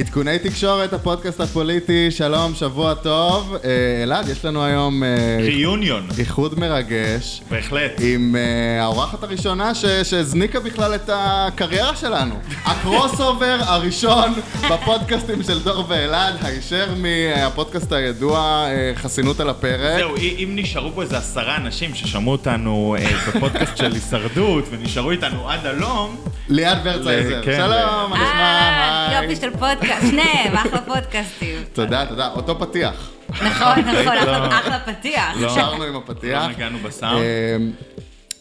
עדכוני תקשורת, הפודקאסט הפוליטי, שלום, שבוע טוב. אה, אלעד, יש לנו היום אה, reunion. איחוד מרגש. בהחלט. עם אה, האורחת הראשונה ש- שהזניקה בכלל את הקריירה שלנו. ה crossover הראשון בפודקאסטים של דור ואלעד, הישר מהפודקאסט הידוע חסינות על הפרק. זהו, אם נשארו פה איזה עשרה אנשים ששמעו אותנו בפודקאסט של הישרדות ונשארו איתנו עד הלום, ליעד ורצייזר. כן, שלום, מה נשמע? היי. יופי של פודקאסט, שניהם, אחלה פודקאסטים. תודה, תודה. אותו פתיח. נכון, נכון, לא. אחלה- פתיח. לא. נשארנו עם הפתיח. לא נגענו בסאונד. אה,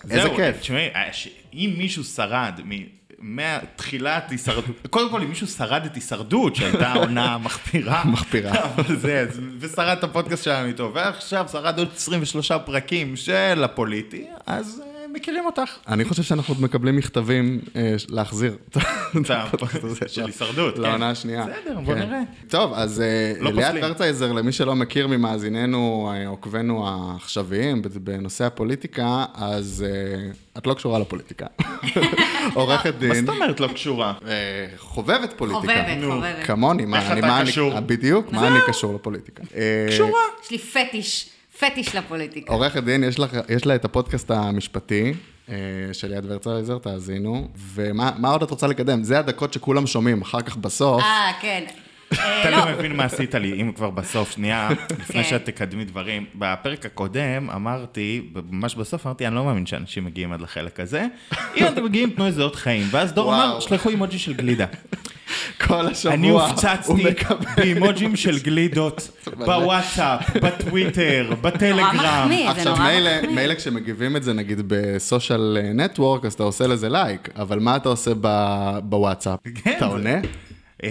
איזה כיף. תשמעי, אה, אם מישהו שרד מ... מתחילת הישרדות, קודם כל אם מישהו שרד את הישרדות שהייתה עונה מחפירה, מחפירה. אבל זה, אז- ושרד את הפודקאסט שלנו איתו, ועכשיו שרד עוד 23 פרקים של הפוליטי, אז אה, מכירים אותך. אני חושב שאנחנו עוד מקבלים מכתבים אה, להחזיר את הפודקאסט הזה. של הישרדות, כן. לעונה השנייה. בסדר, בוא כן. נראה. טוב, אז אה, לא ליאת. ורצייזר, למי שלא מכיר ממאזיננו, אה, עוקבינו העכשוויים בנושא הפוליטיקה, אז את לא קשורה לפוליטיקה. עורכת מה דין, זאת אומרת לא קשורה? חובבת פוליטיקה. חובבת. חובבת. כמוני, מה אני, מה קשור? בדיוק, מה אני קשור לפוליטיקה. קשורה. יש לי פטיש, פטיש לפוליטיקה. עורכת דין, יש, לך, יש לה את הפודקאסט המשפטי אה, של יד ורצלייזר, תאזינו. ומה מה עוד את רוצה לקדם? זה הדקות שכולם שומעים, אחר כך בסוף. אה, כן. אה, אתה לא, מבין מה עשית לי, אם כבר בסוף, שנייה, לפני כן. שאת תקדמי דברים. בפרק הקודם אמרתי, ממש בסוף אמרתי, אני לא מאמין שאנשים מגיעים עד לחלק הזה. אם אתם מגיעים, תנו איזה עוד חיים. ואז דור. אמר, שלחו אימוג'י של גלידה. כל השבוע אני הופצצתי. באימוג'ים של גלידות, בוואטסאפ, בטוויטר, בטלגרם. עכשיו, מילא, כשמגיבים את זה נגיד בסושיאל נטוורק, אז אתה עושה לזה לייק, אבל מה אתה עושה בוואטסאפ? כן, אתה עונה? אה,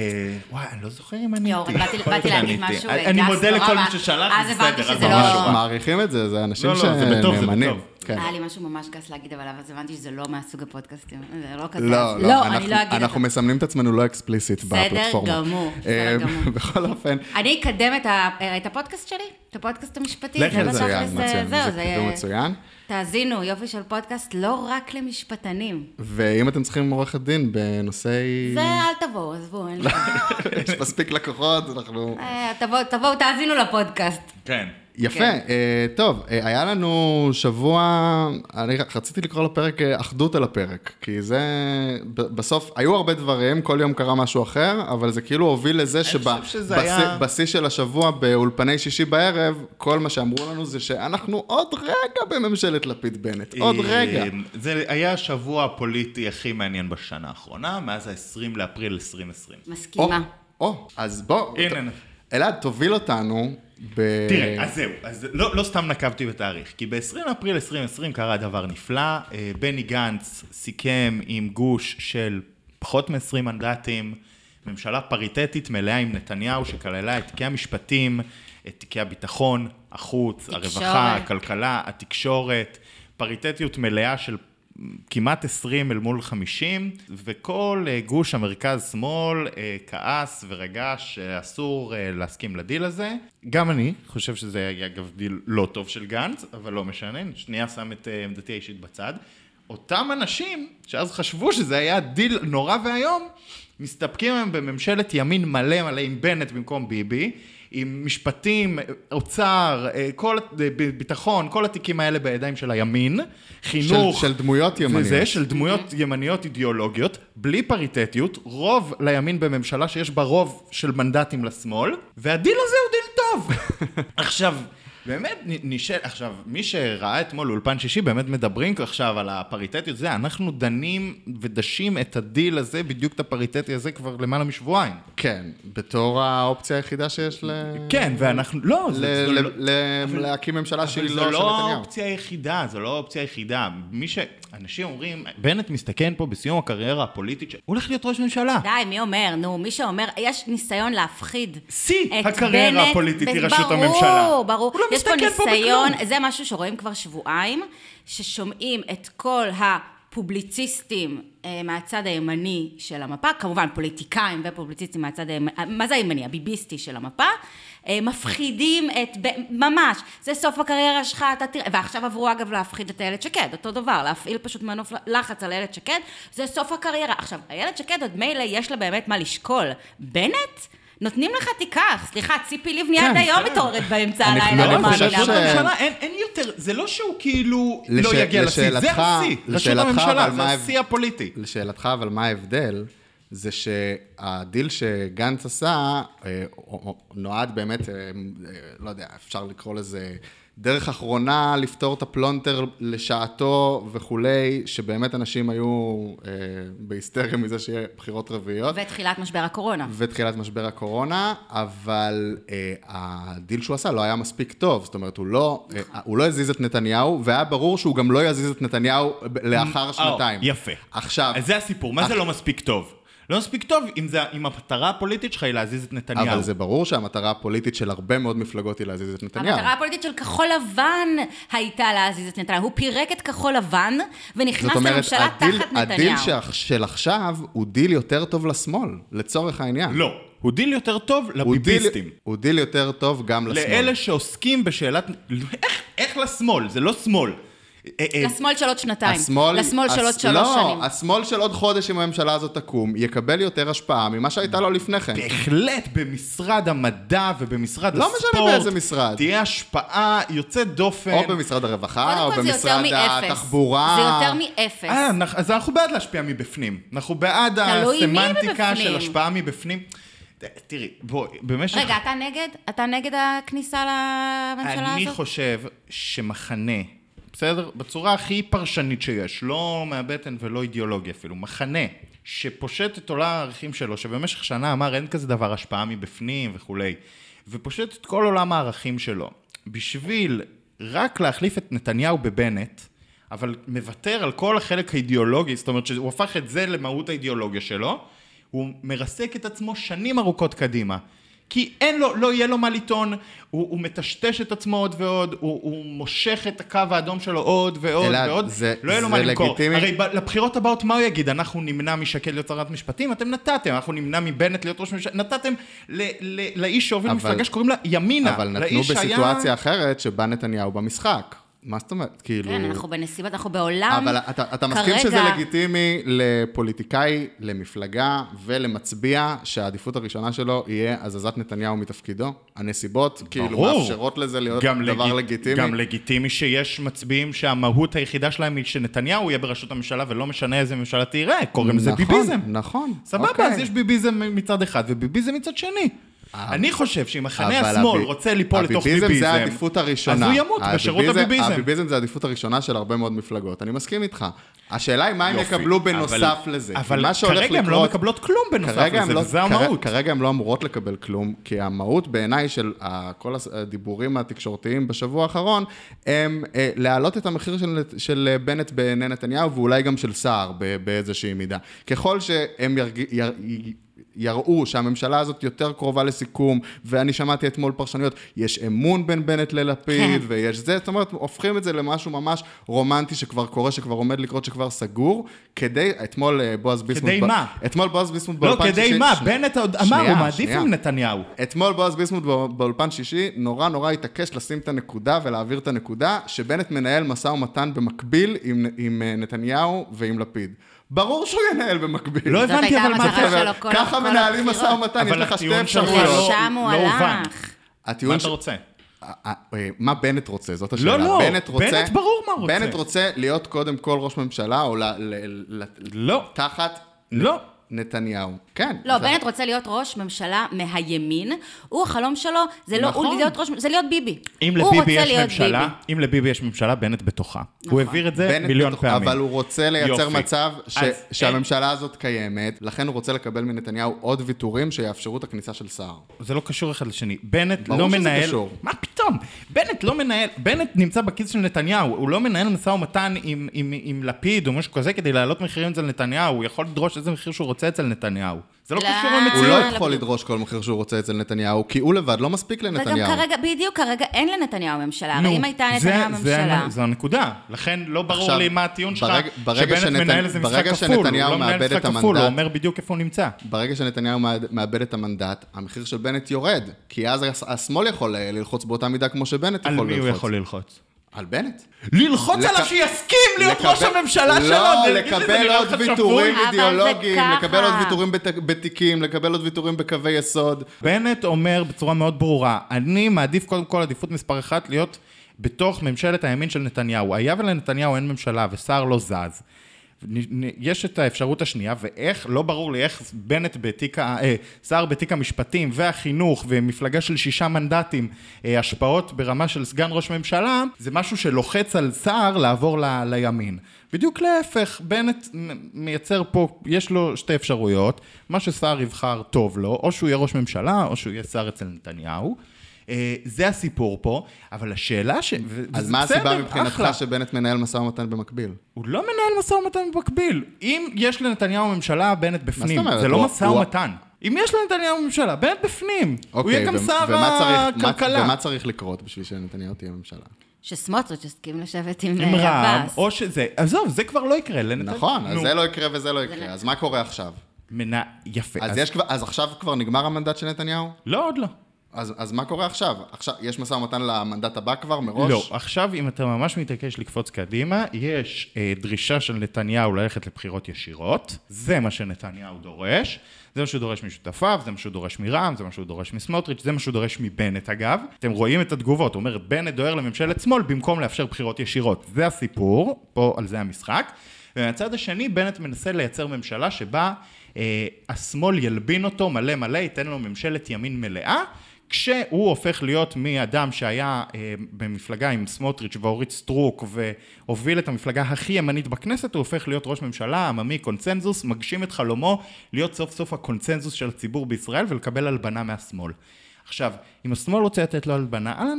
וואי, אני לא זוכר אם עניתי. יואו, באתי להגיד. משהו אני מודה לכל מי ששלח, אז הבנתי בסדר, שזה אז לא- ממש. מעריכים את זה, זה אנשים לא, לא, זה בטוב, זה שנאמנים. כן. היה לי משהו ממש גס להגיד, אבל אז הבנתי שזה לא מהסוג הפודקאסטים. זה לא כזה. לא, לא, לא, אנחנו- אני לא אגיד אנחנו את מסמנים את עצמנו לא אקספליסיט בסדר בפלטפורמה. גמור, בסדר אה, גמור. בכל אופן. אני אקדם את ה- את הפודקאסט שלי, את הפודקאסט המשפטי. זה על זה, בתכלס, מצוין, זה קידום מצוין. תאזינו, יופי של פודקאסט, לא רק למשפטנים. ואם אתם צריכים עורכת דין בנושאי... זה אל תבואו, עזבו, אין לי... יש מספיק לקוחות, אנחנו... אה, תבואו, תבואו, תאזינו לפודקאסט. כן. יפה, כן. אה, טוב, אה, היה לנו שבוע, אני רציתי לקרוא לפרק אה, אחדות על הפרק, כי זה, ב- בסוף, היו הרבה דברים, כל יום קרה משהו אחר, אבל זה כאילו הוביל לזה שזה היה- שבשיא של השבוע, באולפני שישי בערב, כל מה שאמרו לנו זה שאנחנו עוד רגע בממשלת לפיד-בנט, עוד רגע. זה היה השבוע הפוליטי הכי מעניין בשנה האחרונה, מאז ה-20 לאפריל 2020. או, מסכימה. או, אז בוא, הנה. אלעד, תוביל אותנו ב... תראה, אז זהו, אז לא, לא סתם נקבתי בתאריך, כי ב-20 אפריל 2020 קרה דבר נפלא, אה, בני גנץ סיכם עם גוש של פחות מ-20 מנדטים, ממשלה פריטטית מלאה עם נתניהו, שכללה את תיקי המשפטים, את תיקי הביטחון, החוץ, תקשורת. הרווחה, הכלכלה, התקשורת, פריטטיות מלאה של כמעט 20 אל מול 50, וכל אה, גוש המרכז-שמאל אה, כעס ורגש שאסור אה, להסכים לדיל הזה. גם אני חושב שזה היה אגב דיל לא טוב של גנץ, אבל לא משנה, שנייה שם את עמדתי האישית בצד. אותם אנשים שאז חשבו שזה היה דיל נורא ואיום, מסתפקים היום בממשלת ימין מלא מלא עם בנט במקום ביבי, עם משפטים, אוצר, אה, כל, אה, ביטחון, כל התיקים האלה בידיים של הימין, חינוך. של דמויות ימניות. וזה של דמויות ימניות אידיאולוגיות, בלי פריטטיות, רוב לימין בממשלה שיש בה רוב של מנדטים לשמאל, והדיל הזה הוא דיל טוב. עכשיו, באמת, נשאל, עכשיו, מי שראה אתמול אולפן שישי, באמת מדברים עכשיו על הפריטטיות, זה, אנחנו דנים ודשים את הדיל הזה, בדיוק את הפריטטי הזה, כבר למעלה משבועיים. כן, בתור האופציה היחידה שיש ל... כן, ואנחנו, לא, זה, ל- זה ל- לא... ל- להקים ממשלה שהיא אבל לא זו של לא נתניהו. האופציה היחידה, זו לא האופציה היחידה. מי ש... אנשים אומרים, בנט מסתכן פה בסיום הקריירה הפוליטית, שהוא הולך להיות ראש ממשלה. די, מי אומר? נו, מי שאומר, יש ניסיון להפחיד שיא הקריירה בנט, הפוליטית היא ראשות הממשלה. ברור, ברור. יש פה פה ניסיון, בכלום. זה משהו שרואים כבר שבועיים, ששומעים את כל ה... פובליציסטים אה, מהצד הימני של המפה, כמובן פוליטיקאים ופובליציסטים מהצד הימני, מה זה הימני? הביביסטי של המפה, אה, מפחידים את, ממש, זה סוף הקריירה שלך, אתה תראה, ועכשיו עברו אגב להפחיד את איילת שקד, אותו דבר, להפעיל פשוט מנוף לחץ על איילת שקד, זה סוף הקריירה. עכשיו, איילת שקד עוד מילא יש לה באמת מה לשקול, בנט? נותנים לך תיקח, סליחה, ציפי לבני עד כן, היום כן. מתעוררת באמצע הלילה, לא אני חושב מאמינה. ש- אין, יותר, זה לא שהוא כאילו לא יגיע לשיא, זה השיא, ראשות לשאלתך, הממשלה, זה השיא הפוליטי. לשאלתך, אבל מה ההבדל? זה שהדיל שגנץ עשה, אה, נועד באמת, אה, אה, לא יודע, אפשר לקרוא לזה דרך אחרונה לפתור את הפלונטר לשעתו וכולי, שבאמת אנשים היו אה, בהיסטריה מזה שיהיה בחירות רביעיות. ותחילת משבר הקורונה. ותחילת משבר הקורונה, אבל אה, הדיל שהוא עשה לא היה מספיק טוב, זאת אומרת, הוא לא, אה, הוא לא הזיז את נתניהו, והיה ברור שהוא גם לא יזיז את נתניהו לאחר שנתיים. או, יפה. עכשיו, זה הסיפור, מה זה לא מספיק טוב? לא מספיק טוב אם, זה, אם המטרה הפוליטית שלך היא להזיז את נתניהו. אבל זה ברור שהמטרה הפוליטית של הרבה מאוד מפלגות היא להזיז את נתניהו. המטרה הפוליטית של כחול לבן הייתה להזיז את נתניהו. הוא פירק את כחול לבן ונכנס זאת אומרת, לממשלה הדיל, תחת הדיל נתניהו. של, של עכשיו הוא דיל יותר טוב לשמאל, לצורך העניין. לא, הוא דיל יותר טוב הוא דיל, לביביסטים. הוא דיל יותר טוב גם לשמאל. לאלה שעוסקים בשאלת... איך, איך לשמאל? זה לא שמאל. אה, אה, לשמאל של עוד שנתיים. השמאל, לשמאל של עוד הס- שלוש לא, שנים. השמאל של עוד חודש, אם הממשלה הזאת תקום, יקבל יותר השפעה ממה שהייתה לו לפני כן. בהחלט במשרד המדע ובמשרד לא משנה הספורט. באיזה משרד. תהיה השפעה יוצאת דופן. או במשרד הרווחה, או במשרד. התחבורה. זה יותר מאפס. אה, אנחנו- אז אנחנו בעד להשפיע מבפנים. אנחנו בעד הסמנטיקה. של השפעה מבפנים. תראי, בואי, במשך... רגע, אתה נגד? אתה נגד הכניסה לממשלה אני הזאת? חושב שמחנה, בסדר? בצורה הכי פרשנית שיש, לא מהבטן ולא אידיאולוגיה אפילו, מחנה שפושט את עולם הערכים שלו, שבמשך שנה אמר אין כזה דבר השפעה מבפנים וכולי, ופושט את כל עולם הערכים שלו, בשביל רק להחליף את נתניהו בבנט, אבל מוותר על כל החלק האידיאולוגי, זאת אומרת שהוא הפך את זה למהות האידיאולוגיה שלו, הוא מרסק את עצמו שנים ארוכות קדימה. כי אין לו, לא יהיה לו מה לטעון, הוא, הוא מטשטש את עצמו עוד ועוד, הוא, הוא מושך את הקו האדום שלו עוד ועוד אלעד, ועוד, זה- לא יהיה לו זה מה למכור. לגיטימי. הרי ב- לבחירות הבאות מה הוא יגיד? אנחנו נמנע משקד להיות שרת משפטים? אתם נתתם, אנחנו נמנע מבנט להיות ראש ממשלה, נתתם ל, ל, לאיש שהוביל מפלגה שקוראים לה ימינה. אבל נתנו לאיש שהיה- בסיטואציה אחרת שבה נתניהו במשחק. מה זאת אומרת? כאילו... כן, אנחנו בנסיבות, אנחנו בעולם... אבל אתה, אתה מסכים שזה לגיטימי לפוליטיקאי, למפלגה ולמצביע שהעדיפות הראשונה שלו יהיה הזזת נתניהו מתפקידו? הנסיבות כאילו ברור. מאפשרות לזה להיות דבר לגיט- לגיטימי? גם לגיטימי שיש מצביעים שהמהות היחידה שלהם היא שנתניהו יהיה בראשות הממשלה ולא משנה איזה ממשלה תראה, קוראים לזה נכון, ביביזם. נכון. סבבה, אוקיי. אז יש ביביזם מצד אחד וביביזם מצד שני. אני חושב שאם מחנה אבל השמאל הבי- רוצה ליפול לתוך הביביזם ביביזם, זה העדיפות הראשונה. אז הוא ימות בשירות הביביזם- הביביזם. הביביזם זה העדיפות הראשונה של הרבה מאוד מפלגות. אני מסכים איתך. השאלה היא מה הם יקבלו אבל- בנוסף לזה. אבל מה שהולך כרגע הן לא מקבלות כלום בנוסף כרגע הם לזה, לא- וזה כרגע- המהות. כרגע הן לא אמורות לקבל כלום, כי המהות בעיניי של ה- כל הדיבורים התקשורתיים בשבוע האחרון, הם אה, להעלות את המחיר של, של אה, בנט בעיני נתניהו, ואולי גם של סער באיזושהי מידה. ככל שהם. יראו שהממשלה הזאת יותר קרובה לסיכום, ואני שמעתי אתמול פרשנויות, יש אמון בין בנט ללפיד, כן. ויש זה, זאת אומרת, הופכים את זה למשהו ממש רומנטי שכבר קורה, שכבר עומד לקרות, שכבר סגור, כדי, אתמול אה, בועז ביסמוט... כדי ב- מה? אתמול בועז ביסמוט לא, באולפן כדי שישי- מה? ש- בנט עוד אמר, שנייה, הוא מעדיף. עם נתניהו. אתמול בועז ביסמוט בא- באולפן שישי נורא נורא התעקש לשים את הנקודה ולהעביר את הנקודה שבנט מנהל משא ומתן במקביל עם, עם אה, נתניהו ועם לפיד. ברור שהוא ינהל במקביל. לא הבנתי, אבל מה זה? ככה מנהלים. משא ומתן, יש אבל לך שתי אפשרויות. לא- לשם הוא לא הובן. הלך. מה ש- אתה רוצה? אה, מה בנט רוצה? זאת השאלה. לא, בנט רוצה... בנט ברור מה הוא רוצה. בנט רוצה להיות קודם כל ראש ממשלה, או ל... ל- ל- לא. תחת לא. נתניהו. כן. לא, זה- בנט רוצה להיות ראש ממשלה מהימין. הוא, החלום שלו, זה לא נכון. הוא להיות ראש, זה להיות ביבי. אם הוא לביבי יש ממשלה, ביבי. אם לביבי יש ממשלה, בנט בתוכה. הוא העביר את זה מיליון בתוך- פעמים. אבל הוא רוצה לייצר יופי. מצב ש... אז שהממשלה הזאת קיימת, לכן הוא רוצה לקבל מנתניהו עוד ויתורים שיאפשרו את הכניסה של סער. זה לא קשור אחד לשני. בנט ברור לא שזה מנהל... קשור. מה פתאום? בנט לא מנהל... בנט נמצא בכיס של נתניהו, הוא לא מנהל משא ומתן עם, עם, עם לפיד או משהו כזה כדי להעלות מחירים אצל נתניהו, הוא יכול לדרוש איזה מחיר שהוא רוצה אצל נתניהו. זה לא. קשור הוא למציאות. לא לא יכול. לדרוש כל מחיר שהוא רוצה אצל נתניהו, כי הוא לבד לא מספיק וגם לנתניהו. כרגע, בדיוק, כרגע אין לנתניהו ממשלה. הרי אם הייתה זה- נתניהו זה- ממשלה... זו הנקודה. לכן לא ברור לי מה הטיעון שלך, שבנט מנהל איזה משחק כפול. הוא שנתניהו לא מנהל משחק את כפול, הוא המנדט- אומר בדיוק איפה הוא נמצא. ברגע שנתניהו מאבד את המנדט, המחיר של בנט יורד, כי אז השמאל יכול אה, ללחוץ באותה מידה כמו שבנט על יכול מי הוא ללחוץ. יכול ללחוץ? על בנט. ללחוץ עליו שיסכים להיות ראש הממשלה שלו! לא, לי, זה לקבל עוד. ויתורים אידיאולוגיים. לקבל עוד ויתורים בת- בתיקים, לקבל עוד ויתורים בקווי יסוד. בנט אומר בצורה מאוד ברורה, אני מעדיף קודם כל עדיפות מספר אחת להיות בתוך ממשלת הימין של נתניהו. היה ולנתניהו אין ממשלה ושר לא זז. יש את האפשרות השנייה, ואיך, לא ברור לי איך בנט בתיק, אה, שר בתיק המשפטים והחינוך ומפלגה של שישה מנדטים, אה, השפעות ברמה של סגן ראש ממשלה, זה משהו שלוחץ על שר לעבור ל, לימין. בדיוק להפך, בנט מייצר פה, יש לו שתי אפשרויות, מה ששר יבחר טוב לו, או שהוא יהיה ראש ממשלה, או שהוא יהיה שר אצל נתניהו. אה, זה הסיפור פה, אבל השאלה ש... אז מה הסיבה מבחינתך אחלה. שבנט מנהל משא ומתן במקביל? הוא לא מנהל משא ומתן במקביל. אם יש לנתניהו ממשלה, בנט בפנים. אומרת? זה לא משא הוא- ומתן. אם יש לנתניהו ממשלה, בנט בפנים. הוא אוקיי, יהיה גם שר מה- הכלכלה. ומה צריך לקרות בשביל שנתניהו תהיה ממשלה? שסמוטריץ' הסכים לשבת עם עם אה, רע"מ, עבאס. או שזה... עזוב, זה כבר לא יקרה. לנתניהו. נכון, אז. זה לא יקרה וזה לא יקרה. אז מה קורה עכשיו? מנה... יפה. אז יש כבר- אז עכשיו כבר נגמר המנדט של נתניהו? לא, עוד לא. אז, אז מה קורה עכשיו? עכשיו, יש משא ומתן למנדט הבא כבר מראש? לא, עכשיו אם אתה ממש מתעקש לקפוץ קדימה, יש אה, דרישה של נתניהו ללכת לבחירות ישירות, זה מה שנתניהו דורש, זה מה שהוא דורש משותפיו, זה מה שהוא דורש מרע"מ, זה מה שהוא דורש מסמוטריץ', זה מה שהוא דורש מבנט אגב. אתם רואים את התגובות, הוא אומר, בנט דוהר לממשלת שמאל במקום לאפשר בחירות ישירות. זה הסיפור, פה על זה המשחק. ומהצד השני, בנט מנסה לייצר ממשלה שבה אה, השמאל ילבין אותו מלא מלא, ייתן לו ממשלת ימין מלאה. כשהוא הופך להיות מאדם שהיה אה, במפלגה עם סמוטריץ' ואורית סטרוק והוביל את המפלגה הכי ימנית בכנסת, הוא הופך להיות ראש ממשלה, עממי, קונצנזוס, מגשים את חלומו להיות סוף סוף הקונצנזוס של הציבור בישראל ולקבל הלבנה מהשמאל. עכשיו, אם השמאל רוצה לתת לו הלבנה, אהלן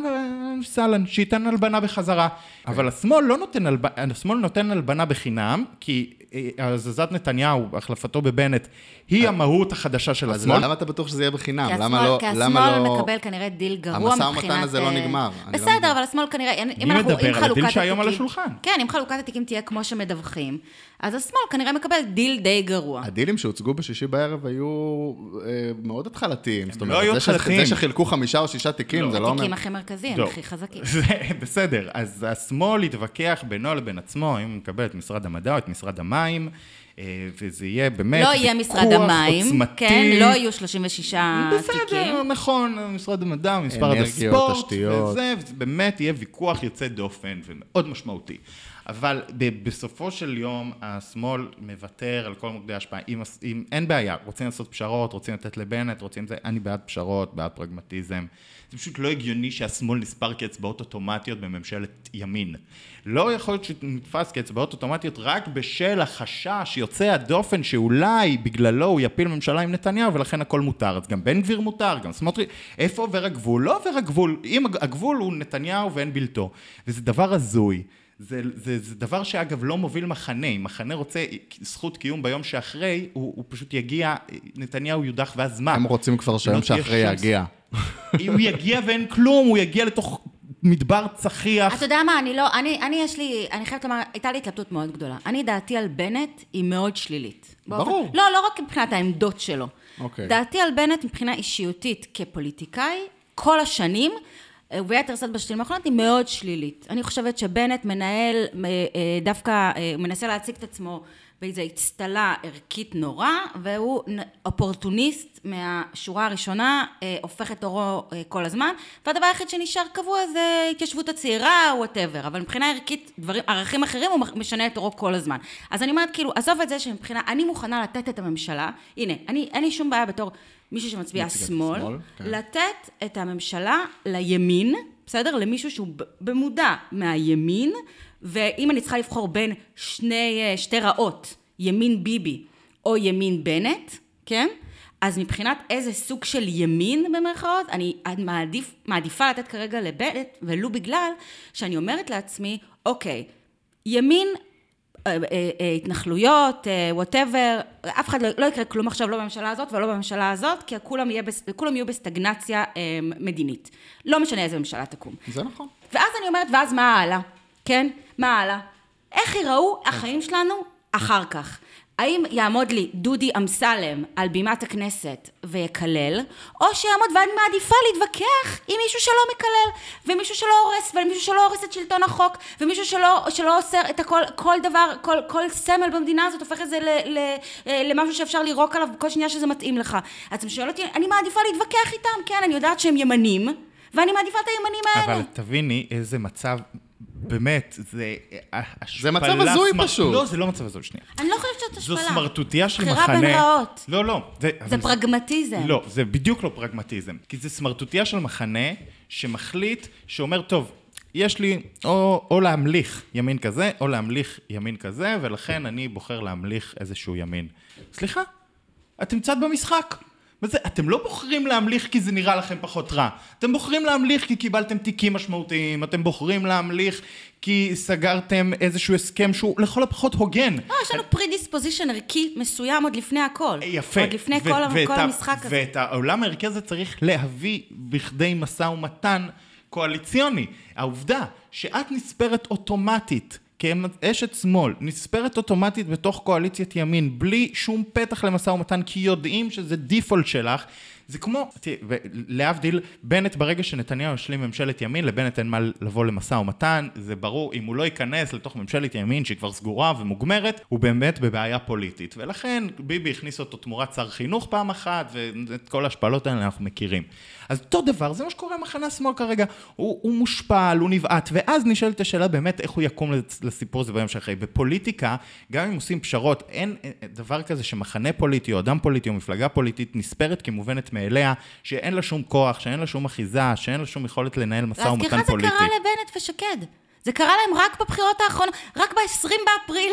וסהלן, שייתן הלבנה בחזרה. אבל השמאל לא נותן הלבנה, השמאל נותן הלבנה בחינם, כי אה, הזזת נתניהו, החלפתו בבנט, היא המהות החדשה של אז השמאל. למה אתה בטוח שזה יהיה בחינם? כי למה השמאל- לא... כי למה השמאל לא... מקבל כנראה דיל גרוע המשא מבחינת... ומתן הזה לא אה, נגמר, לא בסדר, מבין. אבל השמאל כנראה... אם מי. מדבר? על הדיל שהיום על השולחן. כן, אם חלוקת התיקים תהיה כמו שמדווחים, אז השמאל כנראה מקבל דיל די גרוע. הדילים שהוצגו בשישי בערב היו אה, מאוד התחלתיים. זאת אומרת, לא היו התחלתיים. שחילקו חמישה או שישה תיקים, לא. זה לא אומר... התיקים הכי מרכזיים, לא. הכי חזקים. זה בסדר, אז השמאל יתווכח בינו לבין עצמו, האם הוא מקבל את משרד המדע או את משרד המים, אה, וזה יהיה באמת לא יהיה משרד המים, עוצמתי. כן, לא יהיו 36 בסדר, תיקים. נכון, משרד המדע, משרד אנרגיות, הספורט. וזה, וזה באמת יהיה ויכוח יוצא דופן ומאוד משמעותי. אבל בסופו של יום השמאל מוותר על כל מוקדי ההשפעה. אם, אם אין בעיה, רוצים לעשות פשרות, רוצים לתת לבנט, רוצים זה, אני בעד פשרות, בעד פרגמטיזם. זה פשוט לא הגיוני שהשמאל נספר כאצבעות אוטומטיות בממשלת ימין. לא יכול להיות שנתפס כאצבעות אוטומטיות רק בשל החשש יוצא הדופן שאולי בגללו הוא יפיל ממשלה עם נתניהו ולכן הכל מותר. אז גם בן גביר מותר, גם סמוטריץ', איפה עובר הגבול? לא עובר הגבול. אם הג- הגבול הוא נתניהו ואין בלתו. וזה דבר הזוי. זה, זה, זה דבר שאגב לא מוביל מחנה, אם מחנה רוצה זכות קיום ביום שאחרי, הוא, הוא פשוט יגיע, נתניהו יודח ואז מה? הם רוצים כבר שהיום לא שאחרי שום- יגיע. הוא יגיע ואין כלום, הוא יגיע לתוך מדבר צחיח. אתה יודע מה, אני לא, אני, אני יש לי, אני חייבת לומר, הייתה לי התלבטות מאוד גדולה. אני, דעתי על בנט היא מאוד שלילית. באופן- ברור. לא, לא רק מבחינת העמדות שלו. אוקיי. דעתי על בנט מבחינה אישיותית כפוליטיקאי, כל השנים, וביתר שאת בשנים האחרונות, היא מאוד שלילית. אני חושבת שבנט מנהל, אה, אה, דווקא אה, מנסה להציג את עצמו באיזו אצטלה ערכית נורא, והוא אופורטוניסט מהשורה הראשונה, הופך את עורו כל הזמן, והדבר היחיד שנשאר קבוע זה התיישבות הצעירה, וואטאבר, אבל מבחינה ערכית, דברים, ערכים אחרים הוא משנה את עורו כל הזמן. אז אני אומרת, כאילו, עזוב את זה שמבחינה, אני מוכנה לתת את הממשלה, הנה, אני, אין לי שום בעיה בתור מישהו שמצביע שמאל, השמאל, כן. לתת את הממשלה לימין, בסדר? למישהו שהוא במודע מהימין, ואם אני צריכה לבחור בין שני, אה, שתי רעות, ימין ביבי או ימין בנט, כן? אז מבחינת איזה סוג של ימין במרכאות, אני מעדיף, מעדיפה לתת כרגע לבנט, ולו בגלל שאני אומרת לעצמי, אוקיי, ימין התנחלויות, whatever, אף אחד לא, לא יקרה כלום עכשיו, לא בממשלה הזאת ולא בממשלה הזאת, כי כולם, יהיה, כולם יהיו בסטגנציה מדינית. לא משנה איזה ממשלה תקום. זה נכון. ואז אני אומרת, ואז מה הלאה? כן? מה הלאה? איך ייראו החיים שלנו אחר כך? האם יעמוד לי דודי אמסלם על בימת הכנסת ויקלל, או שיעמוד ואני מעדיפה להתווכח עם מישהו שלא מקלל, ומישהו שלא הורס, ומישהו שלא הורס את שלטון החוק, ומישהו שלא, שלא אוסר את הכל, כל דבר, כל, כל סמל במדינה הזאת הופך את זה ל, ל, ל, למשהו שאפשר לירוק עליו בכל שנייה שזה מתאים לך. אז אתה שואל אותי, אני מעדיפה להתווכח איתם, כן, אני יודעת שהם ימנים, ואני מעדיפה את הימנים האלה. אבל תביני איזה מצב באמת, זה השפלה... זה מצב הזוי סמר... פשוט. לא, זה לא מצב הזוי, שנייה. אני לא חושבת שזאת השפלה. זו סמרטוטיה של מחנה... בחירה בין רעות. לא, לא. זה, זה פרגמטיזם. לא, זה בדיוק לא פרגמטיזם. כי זה סמרטוטיה של מחנה שמחליט, שאומר, טוב, יש לי או, או להמליך ימין כזה, או להמליך ימין כזה, ולכן אני בוחר להמליך איזשהו ימין. סליחה, אתם צד במשחק. וזה, אתם לא בוחרים להמליך כי זה נראה לכם פחות רע. אתם בוחרים להמליך כי קיבלתם תיקים משמעותיים, אתם בוחרים להמליך כי סגרתם איזשהו הסכם שהוא לכל הפחות הוגן. לא, יש לנו פרידיספוזישן ערכי מסוים עוד לפני הכל. יפה. עוד לפני כל, כל המשחק הזה. ואת העולם הערכי הזה צריך להביא בכדי משא ומתן קואליציוני. העובדה שאת נספרת אוטומטית כאשת שמאל, נספרת אוטומטית בתוך קואליציית ימין, בלי שום פתח למשא ומתן, כי יודעים שזה דיפולט שלך, זה כמו, להבדיל, בנט ברגע שנתניהו ישלים ממשלת ימין, לבנט אין מה לבוא למשא ומתן, זה ברור, אם הוא לא ייכנס לתוך ממשלת ימין שהיא כבר סגורה ומוגמרת, הוא באמת בבעיה פוליטית. ולכן ביבי הכניס אותו תמורת שר חינוך פעם אחת, ואת כל ההשפלות האלה אנחנו מכירים. אז אותו דבר, זה מה שקורה במחנה השמאל כרגע. הוא, הוא מושפל, הוא נבעט, ואז נשאלת השאלה באמת איך הוא יקום לסיפור הזה ביום שאחרי. בפוליטיקה, גם אם עושים פשרות, אין דבר כזה שמחנה פוליטי, או אדם פוליטי, או מפלגה פוליטית נספרת כמובנת מאליה, שאין לה שום כוח, שאין לה שום אחיזה, שאין לה שום יכולת לנהל משא ומתן פוליטי. להזכירך זה קרה לבנט ושקד. זה קרה להם רק בבחירות האחרונות, רק ב-20 באפריל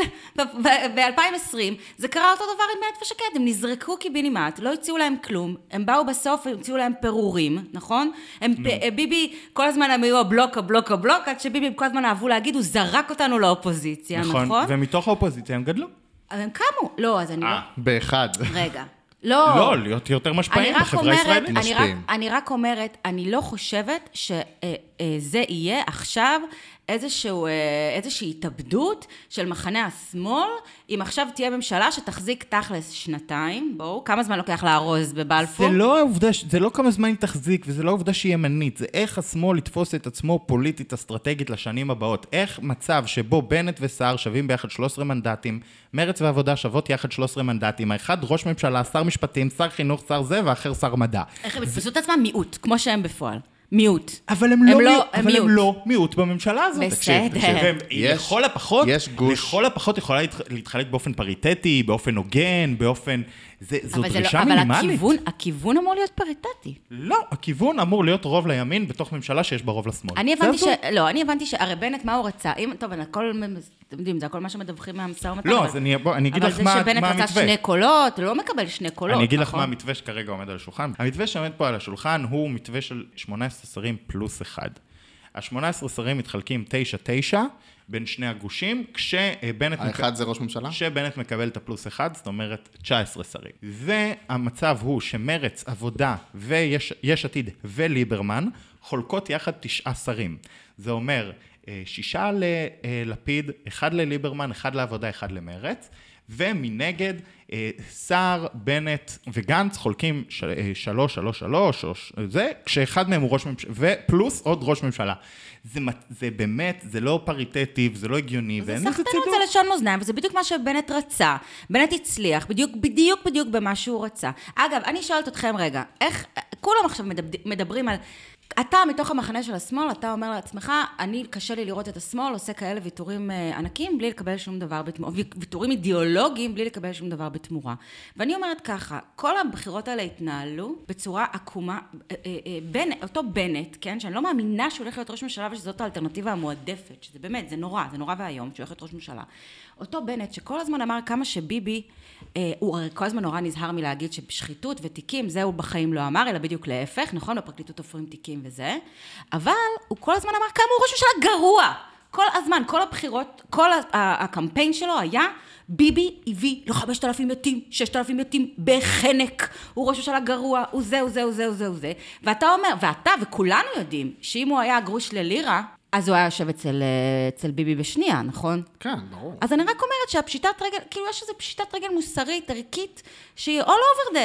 ב-2020, זה קרה אותו דבר עם בנט ושקד, הם נזרקו קיבינימט, לא הציעו להם כלום, הם באו בסוף, הם הציעו להם פירורים, נכון? הם, ביבי, כל הזמן הם היו הבלוק, הבלוק, הבלוק, עד שביבי כל הזמן אהבו להגיד, הוא זרק אותנו לאופוזיציה, נכון? נכון, ומתוך האופוזיציה הם גדלו. הם קמו, לא, אז אני לא... באחד. רגע. לא. לא, להיות יותר משפיעים בחברה הישראלית. משפיעים. אני רק אומרת, אני לא חושבת שזה אה, אה, יהיה עכשיו איזשהו, אה, איזושהי התאבדות של מחנה השמאל, אם עכשיו תהיה ממשלה שתחזיק תכלס שנתיים, בואו, כמה זמן לוקח לארוז בבלפור? זה לא העובדה, זה לא כמה זמן היא תחזיק, וזה לא העובדה שהיא ימנית, זה איך השמאל יתפוס את עצמו פוליטית אסטרטגית לשנים הבאות. איך מצב שבו בנט וסער שווים ביחד 13 מנדטים, מרץ ועבודה שוות יחד 13 מנדטים, האחד ראש ממשלה, שר משפטים, שר חינוך, שר זה, והאחר שר מדע. איך הם יתפסו את עצמם מיעוט, כמו שהם בפועל. מיעוט. אבל הם, הם לא, לא, אבל מיעוט. הם לא מיעוט בממשלה הזאת. בסדר. תקשיב, יש, לכל הפחות, יש גוש. לכל הפחות יכולה להתחלק באופן פריטטי, באופן הוגן, באופן... זה, זו דרישה לא, מינימלית. אבל הכיוון, הכיוון אמור להיות פריטטי. לא, הכיוון אמור להיות רוב לימין בתוך ממשלה שיש בה רוב לשמאל. אני הבנתי ש... לא, אני הבנתי ש... הרי בנט, מה הוא רצה? אם, טוב, הכל, אתם יודעים, זה הכל מה שמדווחים מהמשא ומתן. לא, אז אני, בוא, אני אגיד לך מה, המתווה. אבל זה שבנט רצה שני קולות, לא מקבל שני קולות? אני אגיד לך נכון? מה המתווה שכרגע עומד על השולחן. המתווה שעומד פה על השולחן הוא מתווה של 18 שרים פלוס אחד. ה-18 שרים מתחלקים 9-9 בין שני הגושים, כשבנט... האחד מק... זה ראש ממשלה? כשבנט מקבל את הפלוס אחד, זאת אומרת 19 שרים. והמצב הוא שמרץ, עבודה ויש עתיד וליברמן חולקות יחד תשעה שרים. זה אומר שישה ללפיד, אחד לליברמן, אחד לעבודה, אחד למרץ. ומנגד, אה, סער, בנט וגנץ חולקים אה, שלוש, שלוש, שלוש, או זה, כשאחד מהם הוא ראש ממשלה, ופלוס עוד ראש ממשלה. זה, זה באמת, זה לא פריטטי, זה לא הגיוני, ואין לזה צידוק. זה סחטנות, זה לשון מאזניים, וזה בדיוק מה שבנט רצה. בנט הצליח, בדיוק, בדיוק, בדיוק במה שהוא רצה. אגב, אני שואלת אתכם רגע, איך, כולם עכשיו מדברים על... אתה מתוך המחנה של השמאל, אתה אומר לעצמך, אני, קשה לי לראות את השמאל עושה כאלה ויתורים אה, ענקים בלי לקבל שום דבר בתמורה, ויתורים אידיאולוגיים בלי לקבל שום דבר בתמורה. ואני אומרת ככה, כל הבחירות האלה התנהלו בצורה עקומה, אה, אה, בין, אותו בנט, כן, שאני לא מאמינה שהוא הולך להיות ראש ממשלה ושזאת האלטרנטיבה המועדפת, שזה באמת, זה נורא, זה נורא ואיום שהוא הולך להיות ראש ממשלה. אותו בנט שכל הזמן אמר כמה שביבי, אה, הוא הרי כל הזמן נורא נזהר מלהגיד ששחיתות ותיקים, זה הוא בחיים לא אמר, אלא בדיוק להפך, נכון? בפרקליטות תופרים תיקים וזה, אבל הוא כל הזמן אמר כמה הוא ראש ממשלה גרוע. כל הזמן, כל הבחירות, כל הקמפיין שלו היה, ביבי הביא ל-5,000 מתים, 6,000 מתים בחנק, הוא ראש ממשלה גרוע, הוא זה, הוא זה, הוא זה, הוא זה, הוא זה. ואתה אומר, ואתה וכולנו יודעים, שאם הוא היה גרוש ללירה, אז הוא היה יושב אצל, אה, אצל ביבי בשנייה, נכון? כן, ברור. אז אני רק אומרת שהפשיטת רגל, כאילו יש איזו פשיטת רגל מוסרית, ערכית, שהיא all over the,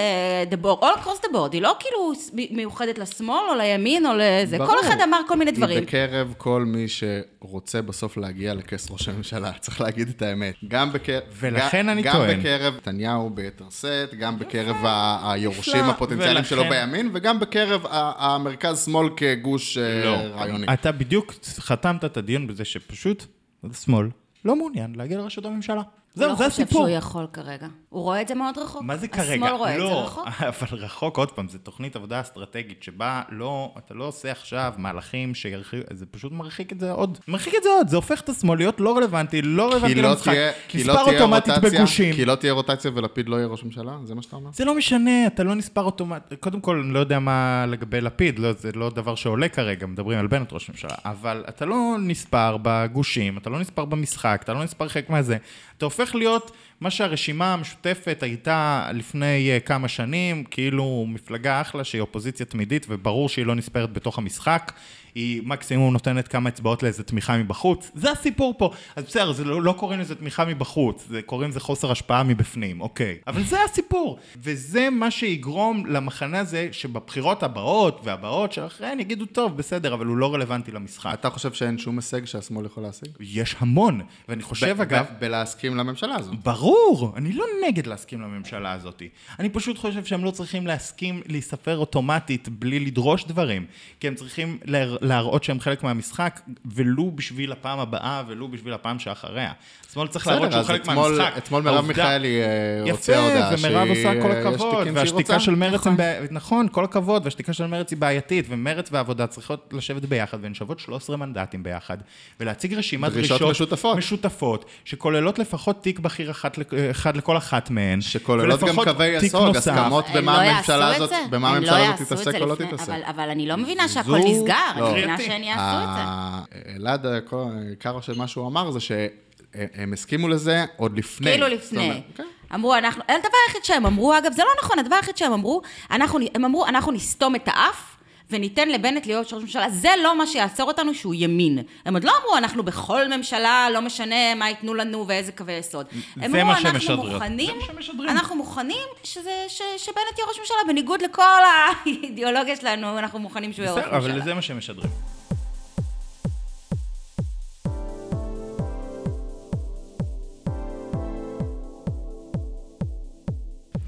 the board, all across the board, היא לא כאילו מיוחדת לשמאל או לימין או לזה, ברור. כל אחד אמר כל מיני דברים. היא בקרב כל מי שרוצה בסוף להגיע לכס ראש הממשלה, צריך להגיד את האמת. גם בקרב... ולכן גם, אני גם טוען. בקרב נתניהו ביתר שאת, גם בקרב ה- היורשים. הפוטנציאליים שלו ולכן- בימין, וגם בקרב ה- המרכז-שמאל כגוש אה, לא. רעיוני. אתה בדיוק חתמת את הדיון בזה שפשוט השמאל לא מעוניין להגיע לראשות הממשלה. זהו, זה הוא לא חושב הסיפור. שהוא יכול כרגע. הוא רואה את זה מאוד רחוק. מה זה כרגע? השמאל רואה את זה לא, רחוק. אבל רחוק, עוד פעם, זו תוכנית עבודה אסטרטגית שבה לא, אתה לא עושה עכשיו מהלכים שירחיק, זה פשוט מרחיק את זה עוד. מרחיק את זה עוד, זה הופך את השמאל להיות לא רלוונטי, לא רלוונטי לא למשחק. כי לא תהיה אוטומטית רוטציה, בגושים. כי לא תהיה רוטציה ולפיד לא יהיה ראש ממשלה? זה מה שאתה אומר? זה לא משנה, אתה לא נספר אוטומטית. קודם כל, אני לא יודע מה לגבי לפיד, לא, זה לא דבר שעולה כרגע, מדברים על בנט ראש ממשלה, אבל אתה לא נספר בגושים, אתה לא נספר במשחק, אתה לא נספר חלק מהזה. אתה הופך להיות מה שהרשימה המשותפת הייתה לפני uh, כמה שנים, כאילו מפלגה אחלה שהיא אופוזיציה תמידית, וברור שהיא לא נספרת בתוך המשחק. היא מקסימום נותנת כמה אצבעות לאיזה תמיכה מבחוץ. זה הסיפור פה. אז בסדר, זה לא, לא קוראים לזה תמיכה מבחוץ, זה קוראים לזה חוסר השפעה מבפנים, אוקיי. אבל זה הסיפור. וזה מה שיגרום למחנה הזה שבבחירות הבאות והבאות שאחריהן יגידו, טוב, בסדר, אבל הוא לא רלוונטי למשחק. אתה חושב שאין שום הישג שהשמאל יכול להשיג? יש המון, ואני חושב, אגב... בלהסכים לממשלה הזו. ברור, אני לא נגד להסכים לממשלה הזאת. אני פשוט חושב שהם לא צריכים להסכים להיספר אוטומטית בלי לדרוש דברים. כי הם צריכים להר- להראות שהם חלק מהמשחק, ולו בשביל הפעם הבאה, ולו בשביל הפעם שאחריה. השמאל צריך להראות שהוא אז חלק אתמול- מהמשחק. אתמול מרב מיכאלי אה, הוציאה הודעה יפה, ומירב שהיא, עושה כל אה, הכבוד, שהיא והשתיקה. של מרץ, הם בעי- נכון, כל הכבוד, והשתיקה של מרץ היא בעייתית, ומרץ והעבודה צריכות לשבת ביחד, והן שוות 13 מנדטים ביחד, ולהציג רשימת דרישות דרישות משותפות. משותפות, שכוללות לפחות תיק בכיר אחת, לכ- אחד לכל אחת מהן, שכוללות גם קווי תיק יסוד. הסכמות במה לא הממשלה יעשו הזאת. במה הממשלה לא הזאת תתעסק או לא תתעסק. אבל- אני לא מבינה שהכל נסגר, לא. מבינה. שהם יעשו את זה. אלעד, כל- עיקר של מה שהוא אמר זה שהם הסכימו לזה עוד לפני. כאילו לפני. כן. אמרו, אנחנו, הדבר היחיד שהם אמרו, אגב, זה לא נכון, הדבר היחיד שהם אמרו, אנחנו, הם אמרו, אנחנו נסתום את האף. וניתן לבנט להיות ראש ממשלה, זה לא מה שיעצור אותנו שהוא ימין. הם עוד לא אמרו, אנחנו בכל ממשלה, לא משנה מה ייתנו לנו ואיזה קווי יסוד. הם אמרו, אנחנו משדרים. מוכנים. אנחנו מוכנים שזה, ש, שבנט יהיה ראש ממשלה, בניגוד לכל האידיאולוגיה שלנו, אנחנו מוכנים שהוא יהיה ראש בסדר, ממשלה. אבל זה מה שהם משדרים.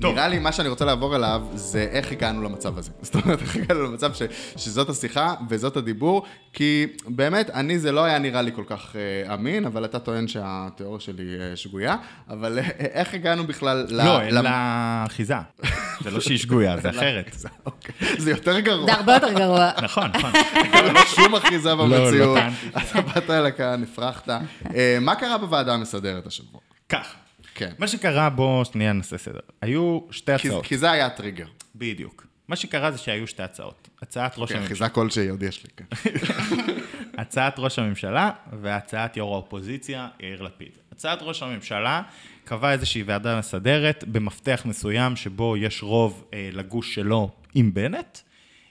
טוב. נראה לי מה שאני רוצה לעבור אליו זה איך הגענו למצב הזה. זאת אומרת, איך הגענו למצב ש, שזאת השיחה וזאת הדיבור, כי באמת, אני זה לא היה נראה לי כל כך אה, אמין, אבל אתה טוען שהתיאוריה שלי אה, שגויה, אבל אה, איך הגענו בכלל ל... לא, אין לה אחיזה. זה לא שהיא שגויה, זה אחרת. אוקיי, זה יותר גרוע. זה הרבה יותר גרוע. נכון, נכון. אין לו שום אחיזה במציאות. לא אתה באת לכאן, הפרחת. אה, מה קרה בוועדה המסדרת השבוע? כך. כן. מה שקרה, בוא שנייה נעשה סדר. היו שתי כי- הצעות. כי זה היה הטריגר. בדיוק. מה שקרה זה שהיו שתי הצעות. הצעת ראש כן, הממשלה. אחיזה כלשהי עוד יש לי, כן. הצעת ראש הממשלה והצעת יו"ר האופוזיציה יאיר לפיד. הצעת ראש הממשלה קבעה איזושהי ועדה מסדרת במפתח מסוים שבו יש רוב אה, לגוש שלו עם בנט,